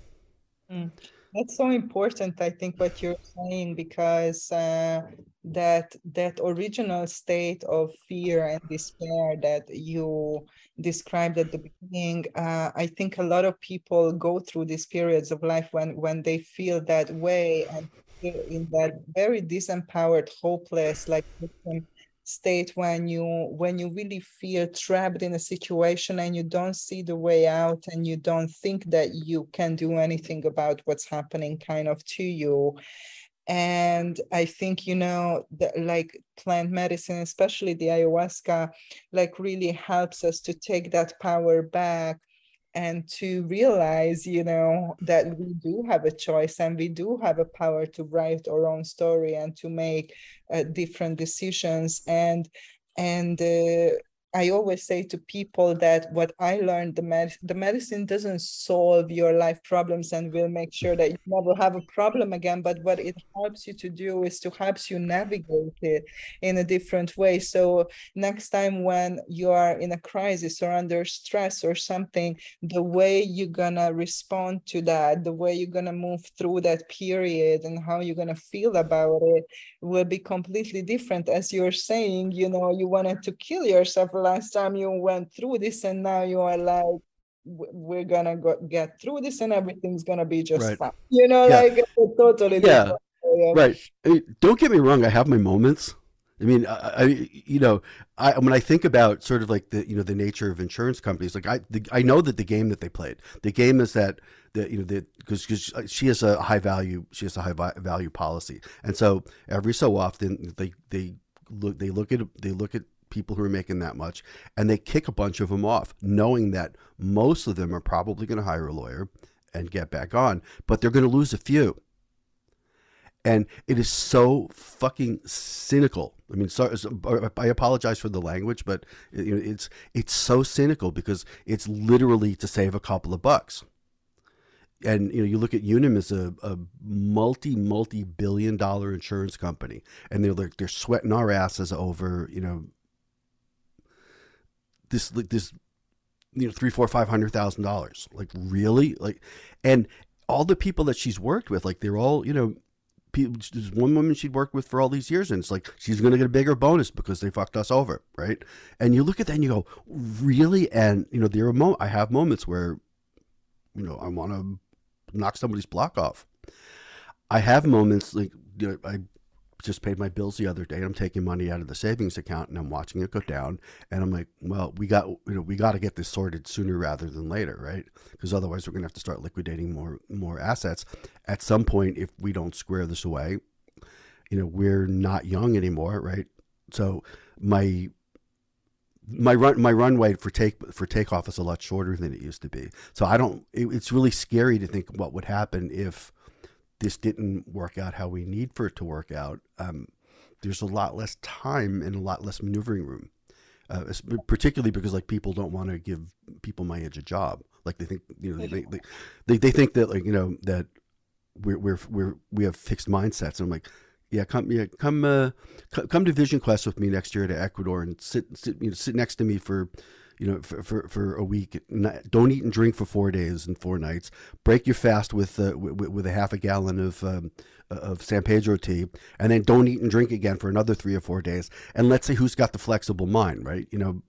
Mm. That's so important, I think, what you're saying, because uh, that that original state of fear and despair that you described at the beginning, uh, I think a lot of people go through these periods of life when when they feel that way and in that very disempowered, hopeless, like state when you when you really feel trapped in a situation and you don't see the way out and you don't think that you can do anything about what's happening kind of to you. And i think you know like plant medicine especially the ayahuasca like really helps us to take that power back and to realize you know that we do have a choice and we do have a power to write our own story and to make uh, different decisions and and uh, I always say to people that what I learned, the, med- the medicine doesn't solve your life problems and will make sure that you never have a problem again. But what it helps you to do is to helps you navigate it in a different way. So next time when you are in a crisis or under stress or something, the way you're gonna respond to that, the way you're gonna move through that period and how you're gonna feel about it will be completely different. As you're saying, you know, you wanted to kill yourself last time you went through this and now you are like we're gonna go, get through this and everything's gonna be just right. fine. You know yeah. like totally yeah. right. Uh, don't get me wrong i have my moments. I mean, I, I, you know, I when I think about sort of like the you know the nature of insurance companies, like I the, I know that the game that they played, the game is that that you know that because because she has a high value, she has a high value policy, and so every so often they they look they look at they look at people who are making that much, and they kick a bunch of them off, knowing that most of them are probably going to hire a lawyer and get back on, but they're going to lose a few. And it is so fucking cynical. I mean, sorry, uh, I apologize for the language, but it's it's so cynical because it's literally to save a couple of bucks and you know you look at Unum as a, a multi multi billion dollar insurance company, and they're like they're sweating our asses over you know this like this you know three four five hundred thousand dollars. Like really? Like and all the people that she's worked with like they're all you know people, there's one woman she'd worked with for all these years and it's like she's going to get a bigger bonus because they fucked us over right? And you look at that and you go really? And you know there are mo- i have moments where you know i want to knock somebody's block off. I have moments like you know, i just paid my bills the other day. I'm taking money out of the savings account and I'm watching it go down. And I'm like, well, we got you know we got to get this sorted sooner rather than later, right? Because otherwise we're gonna have to start liquidating more more assets. At some point, if we don't square this away, you know, we're not young anymore, right? So my my run my runway for take for takeoff is a lot shorter than it used to be. So I don't. It, it's really scary to think what would happen if this didn't work out how we need for it to work out, um, there's a lot less time and a lot less maneuvering room. Uh, particularly because like people don't want to give people my age a job. Like they think you know they they, they, they think that like you know that we're we're we're we have fixed mindsets. And I'm like, yeah, come yeah come uh, come to Vision Quest with me next year to Ecuador and sit sit you know sit next to me for you know, for, for, for a week. Don't eat and drink for four days and four nights. Break your fast with uh, with, with, a half a gallon of um, of San Pedro tea, and then don't eat and drink again for another three or four days. And let's see who's got the flexible mind, right? You know,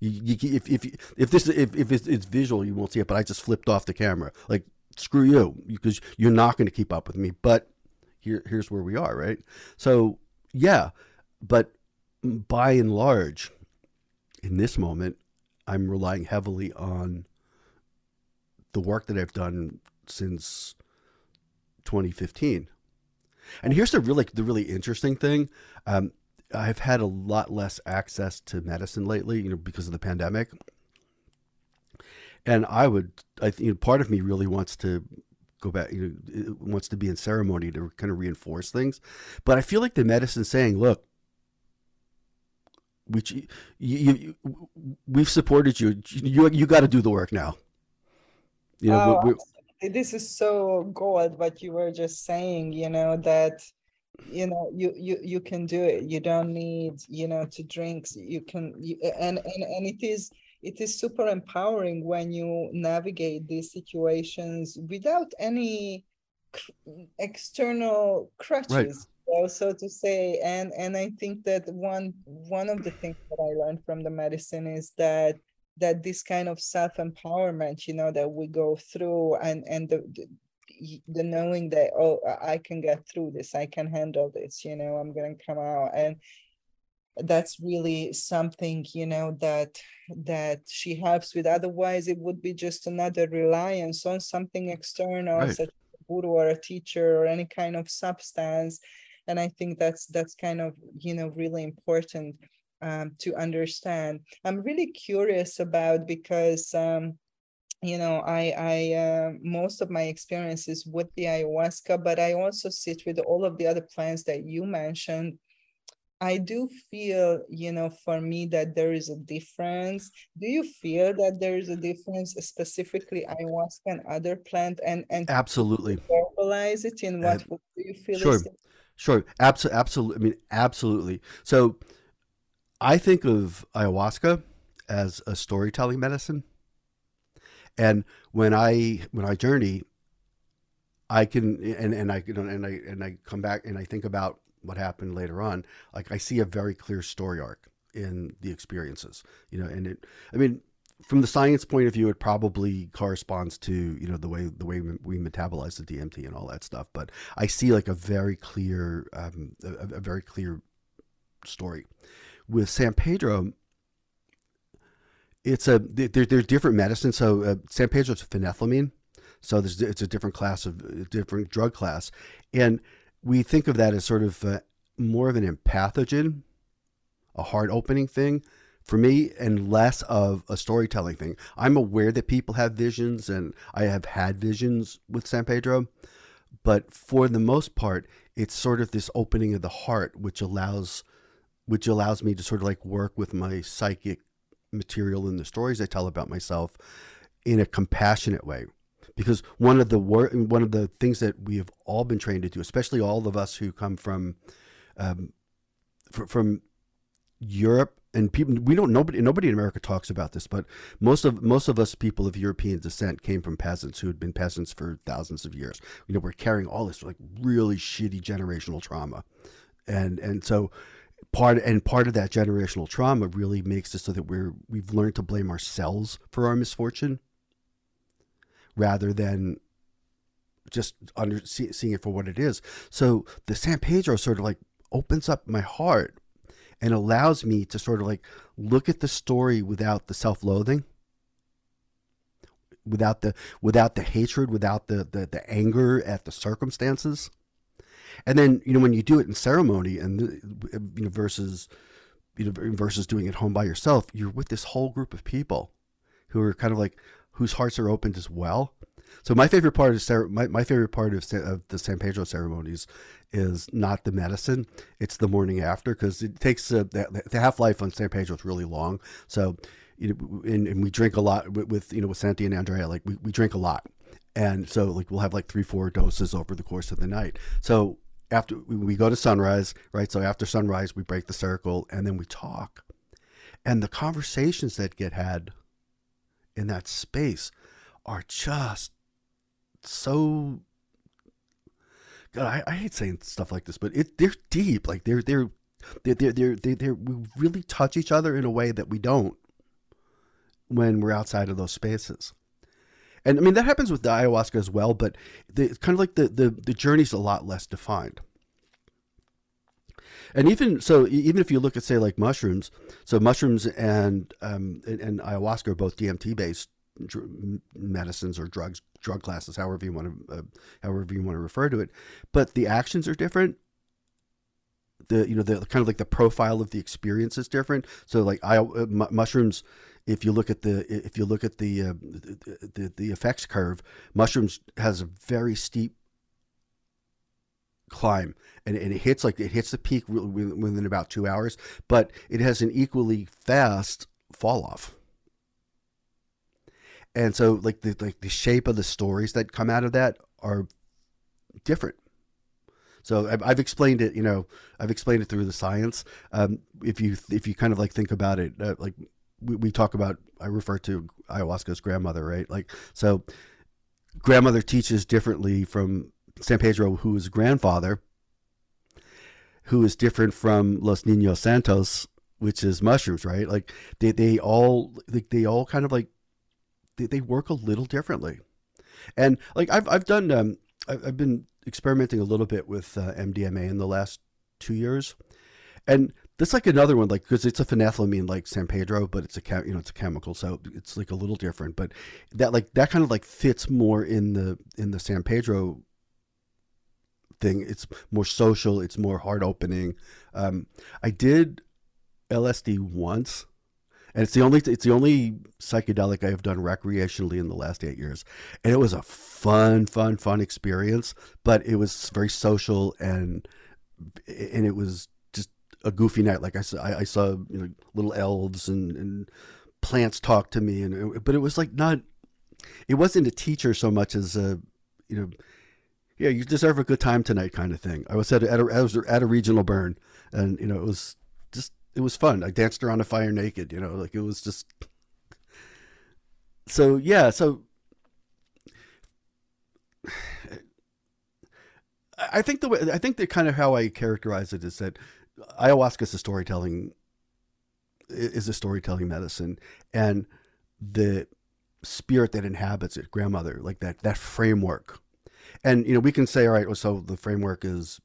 You, you, if if if this if if it's, it's visual, you won't see it. But I just flipped off the camera. Like screw you, because you're not going to keep up with me. But here here's where we are, right? So yeah, but by and large, in this moment, I'm relying heavily on the work that I've done since 2015. And here's the really the really interesting thing. Um, I've had a lot less access to medicine lately, you know, because of the pandemic. And I would, I think, you know, part of me really wants to go back, you know, wants to be in ceremony to kind of reinforce things. But I feel like the medicine saying, look, we, you, you, we've supported you. You, you got to do the work now. You know, oh, this is so gold what you were just saying you know that you know you you you can do it you don't need you know to drink you can you, and and and it is it is super empowering when you navigate these situations without any external crutches right. So to say and and i think that one one of the things that i learned from the medicine is that that this kind of self-empowerment you know that we go through and and the, the the knowing that oh i can get through this i can handle this you know i'm gonna come out and that's really something you know that that she helps with otherwise it would be just another reliance on something external right. such as a guru or a teacher or any kind of substance and i think that's that's kind of you know really important um, to understand. I'm really curious about because um, you know I I uh, most of my experiences with the ayahuasca, but I also sit with all of the other plants that you mentioned. I do feel, you know, for me that there is a difference. Do you feel that there is a difference, specifically ayahuasca and other plant, and and absolutely verbalize it in what uh, do you feel? Sure, sure, absolutely, absolutely. I mean, absolutely. So I think of ayahuasca as a storytelling medicine. And when I when I journey, I can and, and I and I and I come back and I think about what happened later on. Like I see a very clear story arc in the experiences. You know, and it I mean from the science point of view, it probably corresponds to you know the way the way we metabolize the DMT and all that stuff. But I see like a very clear, um, a, a very clear story with San Pedro, it's a there, there's different medicine. So uh, San Pedro is phenethylamine, so there's it's a different class of different drug class, and we think of that as sort of uh, more of an empathogen, a heart opening thing for me, and less of a storytelling thing. I'm aware that people have visions, and I have had visions with San Pedro, but for the most part, it's sort of this opening of the heart, which allows which allows me to sort of like work with my psychic material and the stories I tell about myself in a compassionate way. Because one of the wor- one of the things that we have all been trained to do, especially all of us who come from um, fr- from Europe and people we don't nobody nobody in America talks about this, but most of most of us people of European descent came from peasants who had been peasants for thousands of years. You know, we're carrying all this like really shitty generational trauma, and and so part and part of that generational trauma really makes it so that we're we've learned to blame ourselves for our misfortune rather than just under see, seeing it for what it is so the san pedro sort of like opens up my heart and allows me to sort of like look at the story without the self-loathing without the without the hatred without the the, the anger at the circumstances and then you know when you do it in ceremony and uh, you know versus you know versus doing it home by yourself, you're with this whole group of people who are kind of like whose hearts are opened as well. So my favorite part of my, my favorite part of, of the San Pedro ceremonies is not the medicine; it's the morning after because it takes the, the half life on San Pedro is really long. So you know, and, and we drink a lot with, with, you know with Santi and Andrea. Like we, we drink a lot, and so like we'll have like three four doses over the course of the night. So after we go to sunrise, right? So after sunrise, we break the circle and then we talk. And the conversations that get had in that space are just so God, I, I hate saying stuff like this, but it they're deep. Like they're they're they're they're they're, they're, they're we really touch each other in a way that we don't when we're outside of those spaces. And I mean that happens with the ayahuasca as well, but it's kind of like the, the the journey's a lot less defined. And even so, even if you look at say like mushrooms, so mushrooms and um, and, and ayahuasca are both DMT based medicines or drugs, drug classes, however you want to, uh, however you want to refer to it. But the actions are different. The you know the kind of like the profile of the experience is different. So like I, uh, mushrooms, if you look at the if you look at the, uh, the, the the effects curve, mushrooms has a very steep climb and, and it hits like it hits the peak within about two hours but it has an equally fast fall off and so like the like the shape of the stories that come out of that are different. So I've, I've explained it you know i've explained it through the science. Um, if you if you kind of like think about it uh, like we, we talk about i refer to ayahuasca's grandmother right? Like so grandmother teaches differently from san pedro who is grandfather who is different from los niños santos which is mushrooms right? Like they, they all like they all kind of like they, they work a little differently. And like I've I've done um, I've been experimenting a little bit with uh, MDMA in the last two years, and that's like another one like because it's a phenethylamine like San Pedro, but it's a you know it's a chemical, so it's like a little different. But that like that kind of like fits more in the in the San Pedro thing. It's more social. It's more heart opening. Um, I did LSD once and it's the only it's the only psychedelic I have done recreationally in the last eight years, and it was a fun, fun, fun experience. But it was very social and and it was just a goofy night. Like I saw, I, I saw you know, little elves and, and plants talk to me, and it, but it was like not. It wasn't a teacher so much as a you know yeah, you deserve a good time tonight kind of thing. I was at a, at was at a regional burn, and you know it was it was fun. I danced around a fire naked, you know, like it was just. So yeah, so I think the way I think that kind of how I characterize it is that ayahuasca is a storytelling is a storytelling medicine, and the spirit that inhabits it, grandmother, like that that framework, and you know we can say, all right, so the framework is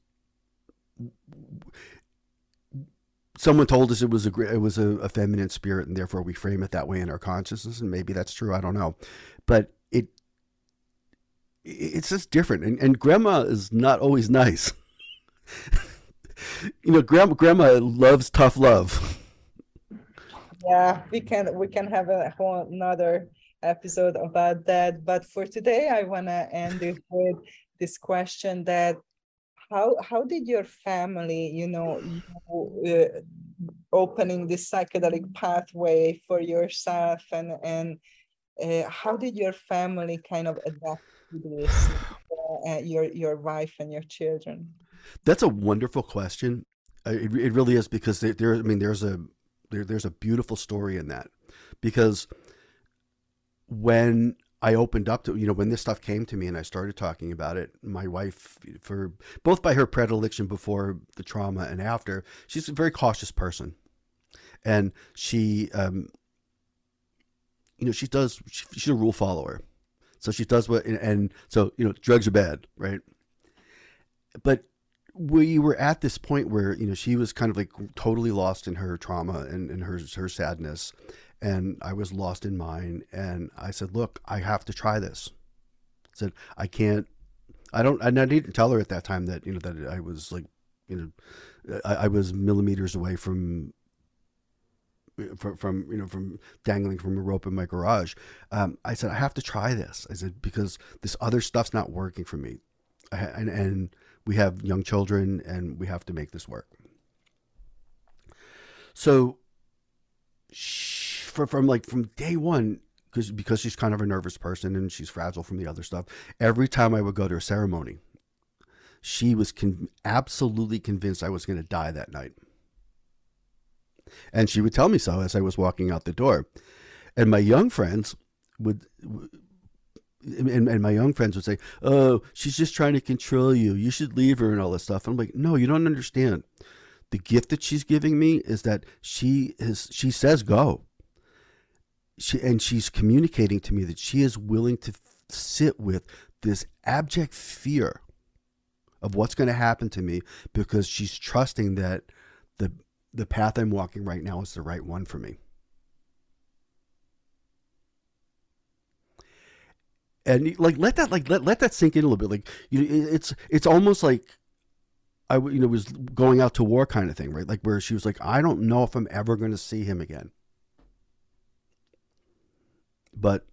someone told us it was a it was a, a, feminine spirit, and therefore we frame it that way in our consciousness, and maybe that's true. I don't know, but it it's just different, and, and grandma is not always nice. you know, grandma grandma loves tough love. Yeah, we can we can have a whole another episode about that. But for today, I want to end it with this question that how how did your family you know uh, opening this psychedelic pathway for yourself and and uh, how did your family kind of adapt to this uh, your your wife and your children? That's a wonderful question. It, it really is because there, there i mean there's a there, there's a beautiful story in that. Because when I opened up to you know when this stuff came to me and I started talking about it. My wife, for both by her predilection before the trauma and after, she's a very cautious person, and she, um, you know, she does. She, she's a rule follower, so she does what and, and so you know drugs are bad, right? But we were at this point where you know she was kind of like totally lost in her trauma and, and her her sadness and I was lost in mine. And I said, "Look, I have to try this." I said, "I can't. I don't." And I didn't tell her at that time that you know that I was like, you know, I, I was millimeters away from from, from, you know from dangling from a rope in my garage. Um, I said I have to try this. I said because this other stuff's not working for me, I, and and we have young children and we have to make this work. So from, from like from day one because because she's kind of a nervous person and she's fragile from the other stuff. Every time I would go to a ceremony, she was con- absolutely convinced I was going to die that night, and she would tell me so as I was walking out the door. And my young friends would. And, and my young friends would say, "Oh, she's just trying to control you. You should leave her and all this stuff." And I'm like, "No, you don't understand. The gift that she's giving me is that she is. She says go, she and she's communicating to me that she is willing to sit with this abject fear of what's going to happen to me because she's trusting that the the path I'm walking right now is the right one for me. And like let that like let, let that sink in a little bit. Like you it's it's almost like I you know was going out to war kind of thing, right? Like where she was like, I don't know if I'm ever going to see him again. But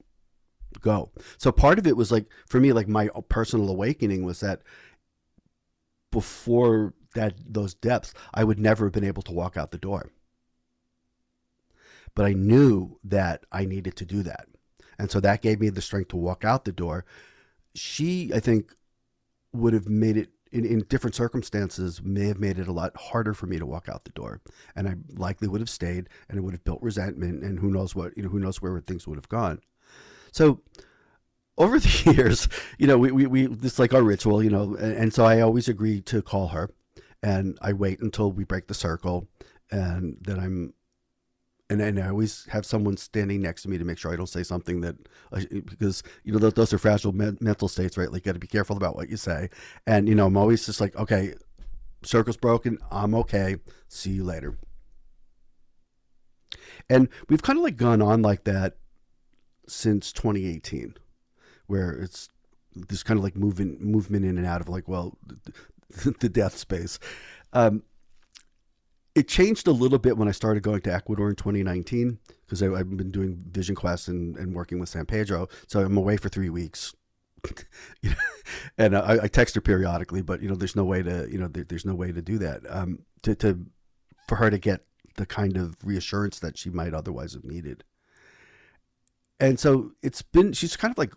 go. So part of it was like for me, like my personal awakening was that before that those depths, I would never have been able to walk out the door. But I knew that I needed to do that. And so that gave me the strength to walk out the door. She, I think, would have made it in, in different circumstances, may have made it a lot harder for me to walk out the door. And I likely would have stayed and it would have built resentment and who knows what, you know, who knows where things would have gone. So over the years, you know, we, we, we this like our ritual, you know, and, and so I always agree to call her and I wait until we break the circle and then I'm and, and I always have someone standing next to me to make sure I don't say something that because you know those are fragile me- mental states, right? Like, got to be careful about what you say. And you know, I'm always just like, okay, circle's broken. I'm okay. See you later. And we've kind of like gone on like that since 2018, where it's this kind of like moving movement in and out of like, well, the, the death space. Um, it changed a little bit when I started going to Ecuador in 2019 because I've been doing Vision Quest and, and working with San Pedro. So I'm away for three weeks. and I, I, text her periodically, but you know, there's no way to, you know, there, there's no way to do that. Um, to, to, for her to get the kind of reassurance that she might otherwise have needed. And so it's been, she's kind of like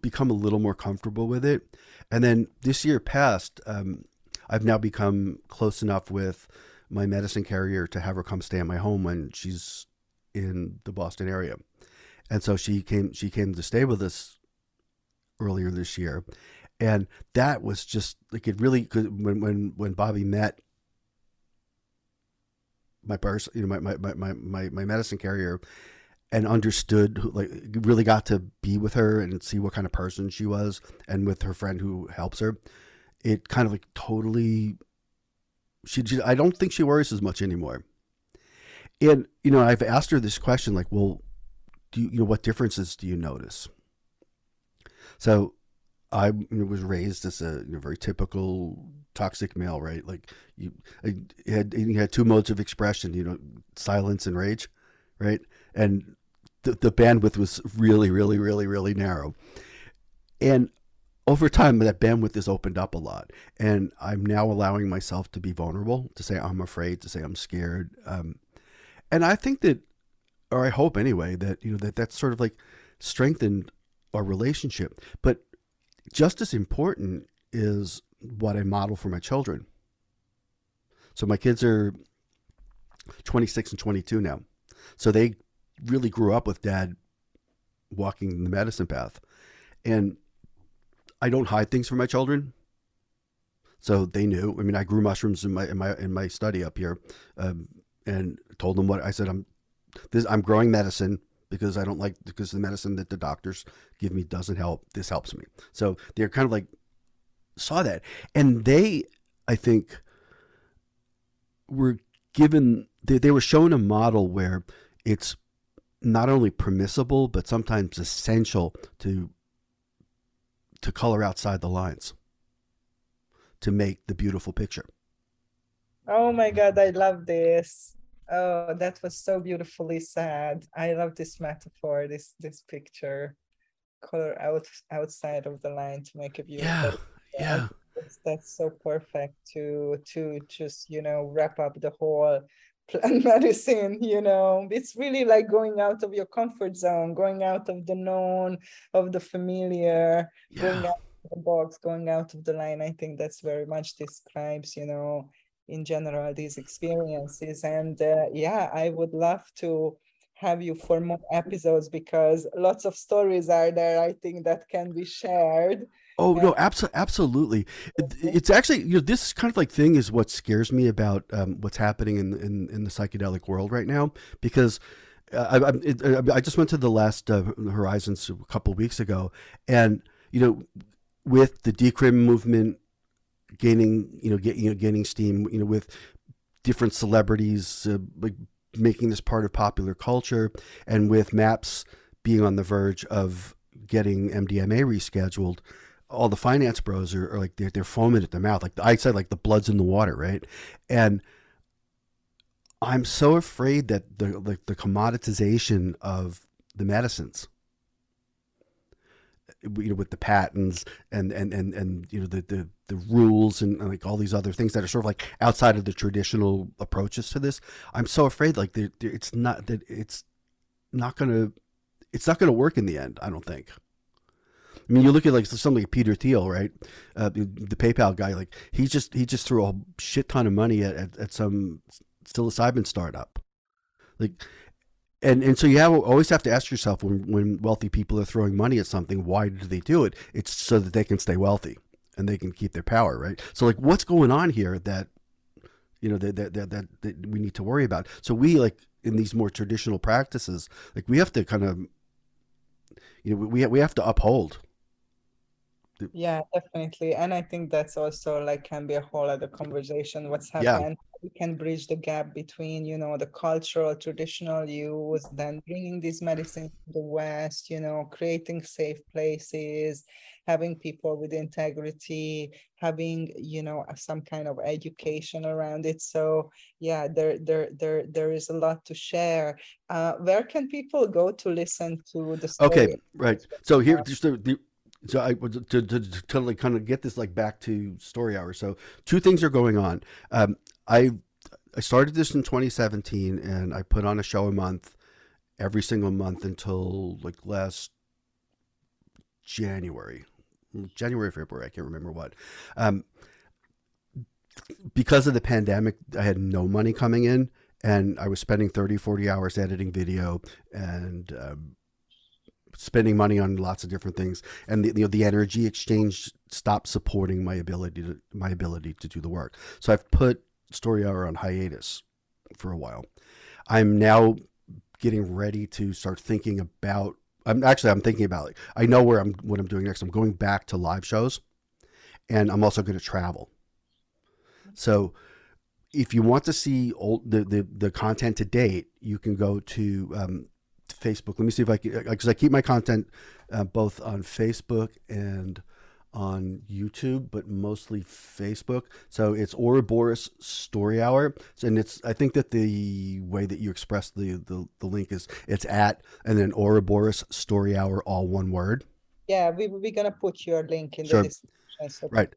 become a little more comfortable with it. And then this year passed, um, I've now become close enough with my medicine carrier to have her come stay at my home when she's in the Boston area. And so she came she came to stay with us earlier this year. And that was just like it really when when when Bobby met my person, you know, my, my, my, my, my medicine carrier and understood like really got to be with her and see what kind of person she was and with her friend who helps her it kind of like totally she, she I don't think she worries as much anymore. And you know, I've asked her this question like, well, do you, you know what differences do you notice? So I was raised as a you know, very typical toxic male, right? Like you, had you had two modes of expression, you know, silence and rage, right? And the, the bandwidth was really, really, really, really narrow. And over time that bandwidth has opened up a lot. And i'm now allowing myself to be vulnerable to say i'm afraid to say i'm scared. Um, and i think that or i hope anyway that you know that that's sort of like strengthened our relationship. But just as important is what i model for my children. So my kids are 26 and 22 now. So they really grew up with dad walking the medicine path. And I don't hide things from my children. So they knew. I mean, I grew mushrooms in my in my in my study up here, um, and told them what I said. I'm this. I'm growing medicine because I don't like because the medicine that the doctors give me doesn't help. This helps me. So they're kind of like saw that, and they, I think, were given. They, they were shown a model where it's not only permissible but sometimes essential to to color outside the lines to make the beautiful picture. Oh my God, I love this. Oh, that was so beautifully said. I love this metaphor, this this picture. Color out outside of the line to make a beautiful. Yeah, yeah. That's, that's so perfect to to just you know wrap up the whole plant medicine you know. It's really like going out of your comfort zone going out of the known of the familiar yeah. going out of the box going out of the line. I think that's very much describes you know in general these experiences. And uh, yeah i would love to have you for more episodes because lots of stories are there i think that can be shared Oh no, absolutely, absolutely. It, it's actually you know this kind of like thing is what scares me about um, what's happening in, in in the psychedelic world right now because I, I, it, I, just went to the last uh, Horizons a couple weeks ago, and you know, with the decrim movement gaining, you know, get, you know, gaining steam, you know, with different celebrities uh, like making this part of popular culture, and with MAPS being on the verge of getting MDMA rescheduled, all the finance bros are, are like they're, they're foaming at the mouth. Like I said, like the blood's in the water, right? And I'm so afraid that the like the commoditization of the medicines, you know, with the patents and and and and you know the the, the rules and, like all these other things that are sort of like outside of the traditional approaches to this. I'm so afraid like they're, they're, it's not that it's not gonna it's not gonna work in the end. I don't think. I mean, you look at like something like Peter Thiel, right? Uh, the, the, PayPal guy, like he just he just threw a shit ton of money at, at, at some psilocybin startup, like, and and so you have always have to ask yourself when when wealthy people are throwing money at something, why do they do it? It's so that they can stay wealthy and they can keep their power, right? So like, what's going on here that you know that that that, that, that we need to worry about? So we like in these more traditional practices, like we have to kind of you know we we have to uphold yeah definitely and i think that's also like can be a whole other conversation what's happening yeah. we can bridge the gap between you know the cultural traditional use then bringing these medicines to the west you know creating safe places having people with integrity having you know some kind of education around it. So yeah there there there there is a lot to share. Uh where can people go to listen to the story? okay right. So here just the, the so I to, to, to, to like kind of get this like back to story hour. So two things are going on. Um, I I started this in 2017, and I put on a show a month, every single month until like last January, January, February. I can't remember what. Um, because of the pandemic, I had no money coming in, and I was spending 30, 40 hours editing video and um, spending money on lots of different things, and the you know the energy exchange stopped supporting my ability to my ability to do the work. So I've put Story Hour on hiatus for a while. I'm now getting ready to start thinking about. I'm actually I'm thinking about it. I know where I'm what I'm doing next. I'm going back to live shows, and I'm also going to travel. So if you want to see old the, the, the content to date, you can go to um, Facebook. Let me see if I can, because I keep my content uh, both on Facebook and on YouTube, but mostly Facebook. So it's Ouroboros Story Hour, and it's I think that the way that you express the the, the link is it's at and then Ouroboros Story Hour, all one word. Yeah, we we're gonna put your link in sure. the description. So right.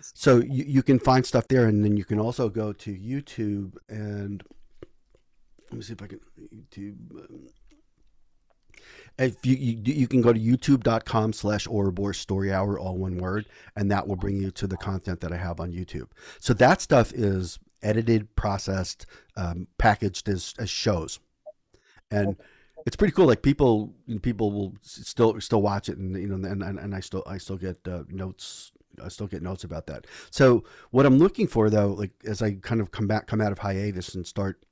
So you, you can find stuff there, and then you can also go to YouTube and let me see if I can YouTube. Um, if you, you, you can go to youtube.com slash Ouroboros story hour, all one word, and that will bring you to the content that I have on YouTube. So that stuff is edited, processed, um, packaged as, as shows. And it's pretty cool. Like people, people will still, still watch it and, you know, and, and, and I still, I still get uh, notes I still get notes about that. So what I'm looking for though, like as I kind of come back, come out of hiatus and start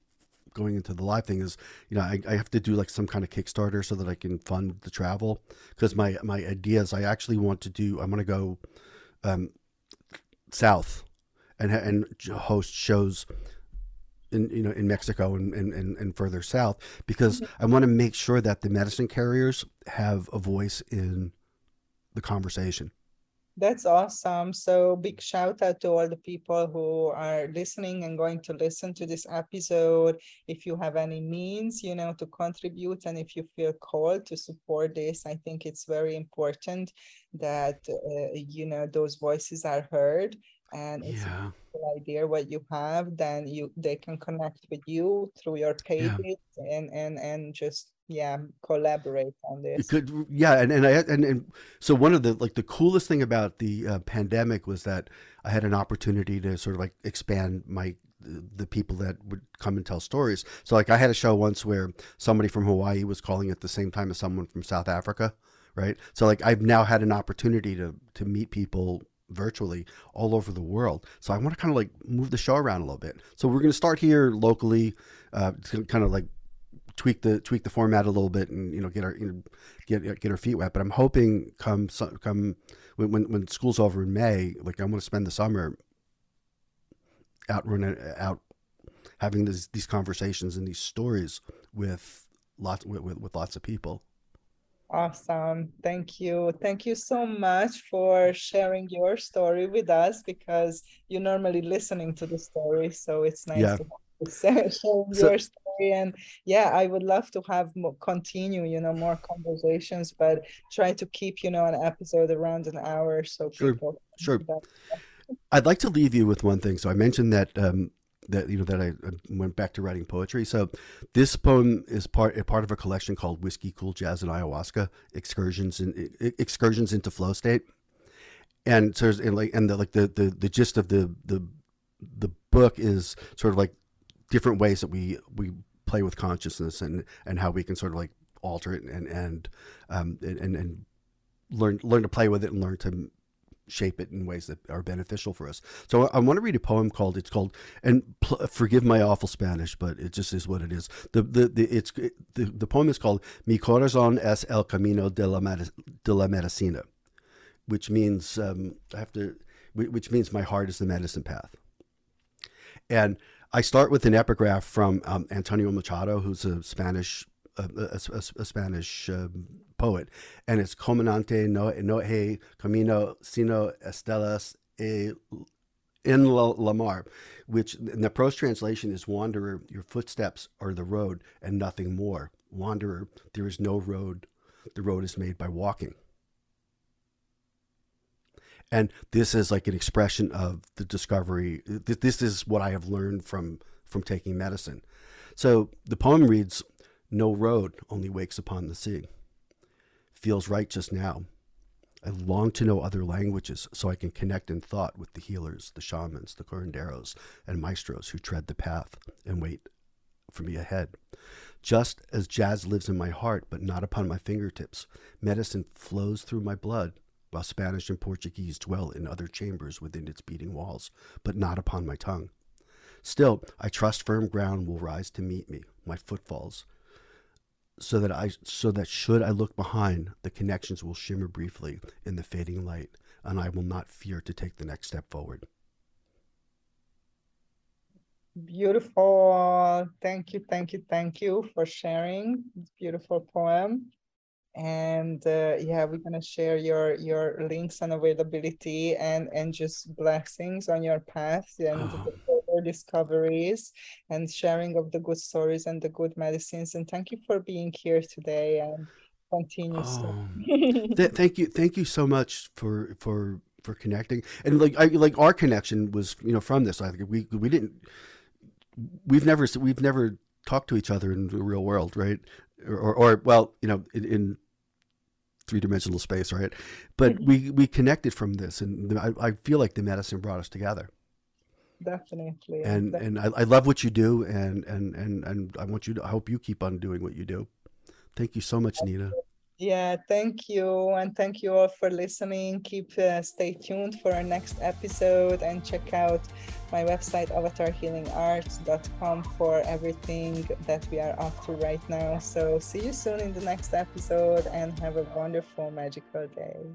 going into the live thing is, you know, I, I have to do like some kind of Kickstarter so that I can fund the travel because my my idea is I actually want to do I'm going to go um, south and and host shows in you know in Mexico and and, and, and further south because mm-hmm. I want to make sure that the medicine carriers have a voice in the conversation. That's awesome. So big shout out to all the people who are listening and going to listen to this episode. If you have any means, you know, to contribute and if you feel called to support this, I think it's very important that, uh, you know, those voices are heard and it's yeah. a idea what you have, then you they can connect with you through your pages yeah. and, and, and just yeah collaborate on this could, yeah and, and i and, and so one of the like the coolest thing about the uh, pandemic was that i had an opportunity to sort of like expand my the people that would come and tell stories so like i had a show once where somebody from hawaii was calling at the same time as someone from south africa right so like i've now had an opportunity to to meet people virtually all over the world so i want to kind of like move the show around a little bit so we're going to start here locally uh, to kind of like tweak the tweak the format a little bit and you know get our you know, get get our feet wet. But I'm hoping come come when when school's over in May, like I want to spend the summer out running out having these these conversations and these stories with lots with, with, with lots of people. Awesome. Thank you. Thank you so much for sharing your story with us because you're normally listening to the story. So it's nice yeah. to share so, your story. And yeah, I would love to have more, continue, you know, more conversations, but try to keep, you know, an episode around an hour. So sure. people. Sure. I'd like to leave you with one thing. So I mentioned that um, that you know that I went back to writing poetry. So this poem is part part of a collection called Whiskey, Cool Jazz, and Ayahuasca: Excursions in Excursions into Flow State. And so and like and the, like the, the the gist of the the the book is sort of like different ways that we we play with consciousness and and how we can sort of like alter it and and um and and learn learn to play with it and learn to shape it in ways that are beneficial for us. So I, want to read a poem called it's called and pl- forgive my awful Spanish, but it just is what it is. The the, the it's the, the poem is called Mi corazón es el camino de la, de la medicina, which means um, I have to which means my heart is the medicine path. And I start with an epigraph from um, Antonio Machado, who's a Spanish a, a, a Spanish um, poet, and it's Comandante no, no he camino sino estelas e in la, la mar, which in the prose translation is wanderer, your footsteps are the road and nothing more. Wanderer, there is no road. The road is made by walking. And this is like an expression of the discovery. This is what I have learned from from taking medicine. So the poem reads, "No road only wakes upon the sea." Feels right just now. I long to know other languages so I can connect in thought with the healers, the shamans, the curanderos, and maestros who tread the path and wait for me ahead. Just as jazz lives in my heart but not upon my fingertips, medicine flows through my blood, while Spanish and Portuguese dwell in other chambers within its beating walls, but not upon my tongue. Still, I trust firm ground will rise to meet me, my footfalls, so that I so that should I look behind, the connections will shimmer briefly in the fading light, and I will not fear to take the next step forward. Beautiful. Thank you, thank you, thank you for sharing this beautiful poem. And uh, yeah, we're gonna share your your links and availability and and just blessings on your path and oh discoveries and sharing of the good stories and the good medicines. And thank you for being here today and continue. Oh, th- thank you, thank you so much for for for connecting. And like I like our connection was you know from this. I think we we didn't we've never we've never talked to each other in the real world, right? Or, or, or well, you know, in, in three dimensional space, right? But mm-hmm. we we connected from this, and I, I feel like the medicine brought us together definitely and definitely. and I, I love what you do and and and and i want you to i hope you keep on doing what you do. Thank you so much nina. Yeah thank you and thank you all for listening. Keep uh, stay tuned for our next episode and check out my website avatarhealingarts.com for everything that we are up to right now. So see you soon in the next episode and have a wonderful magical day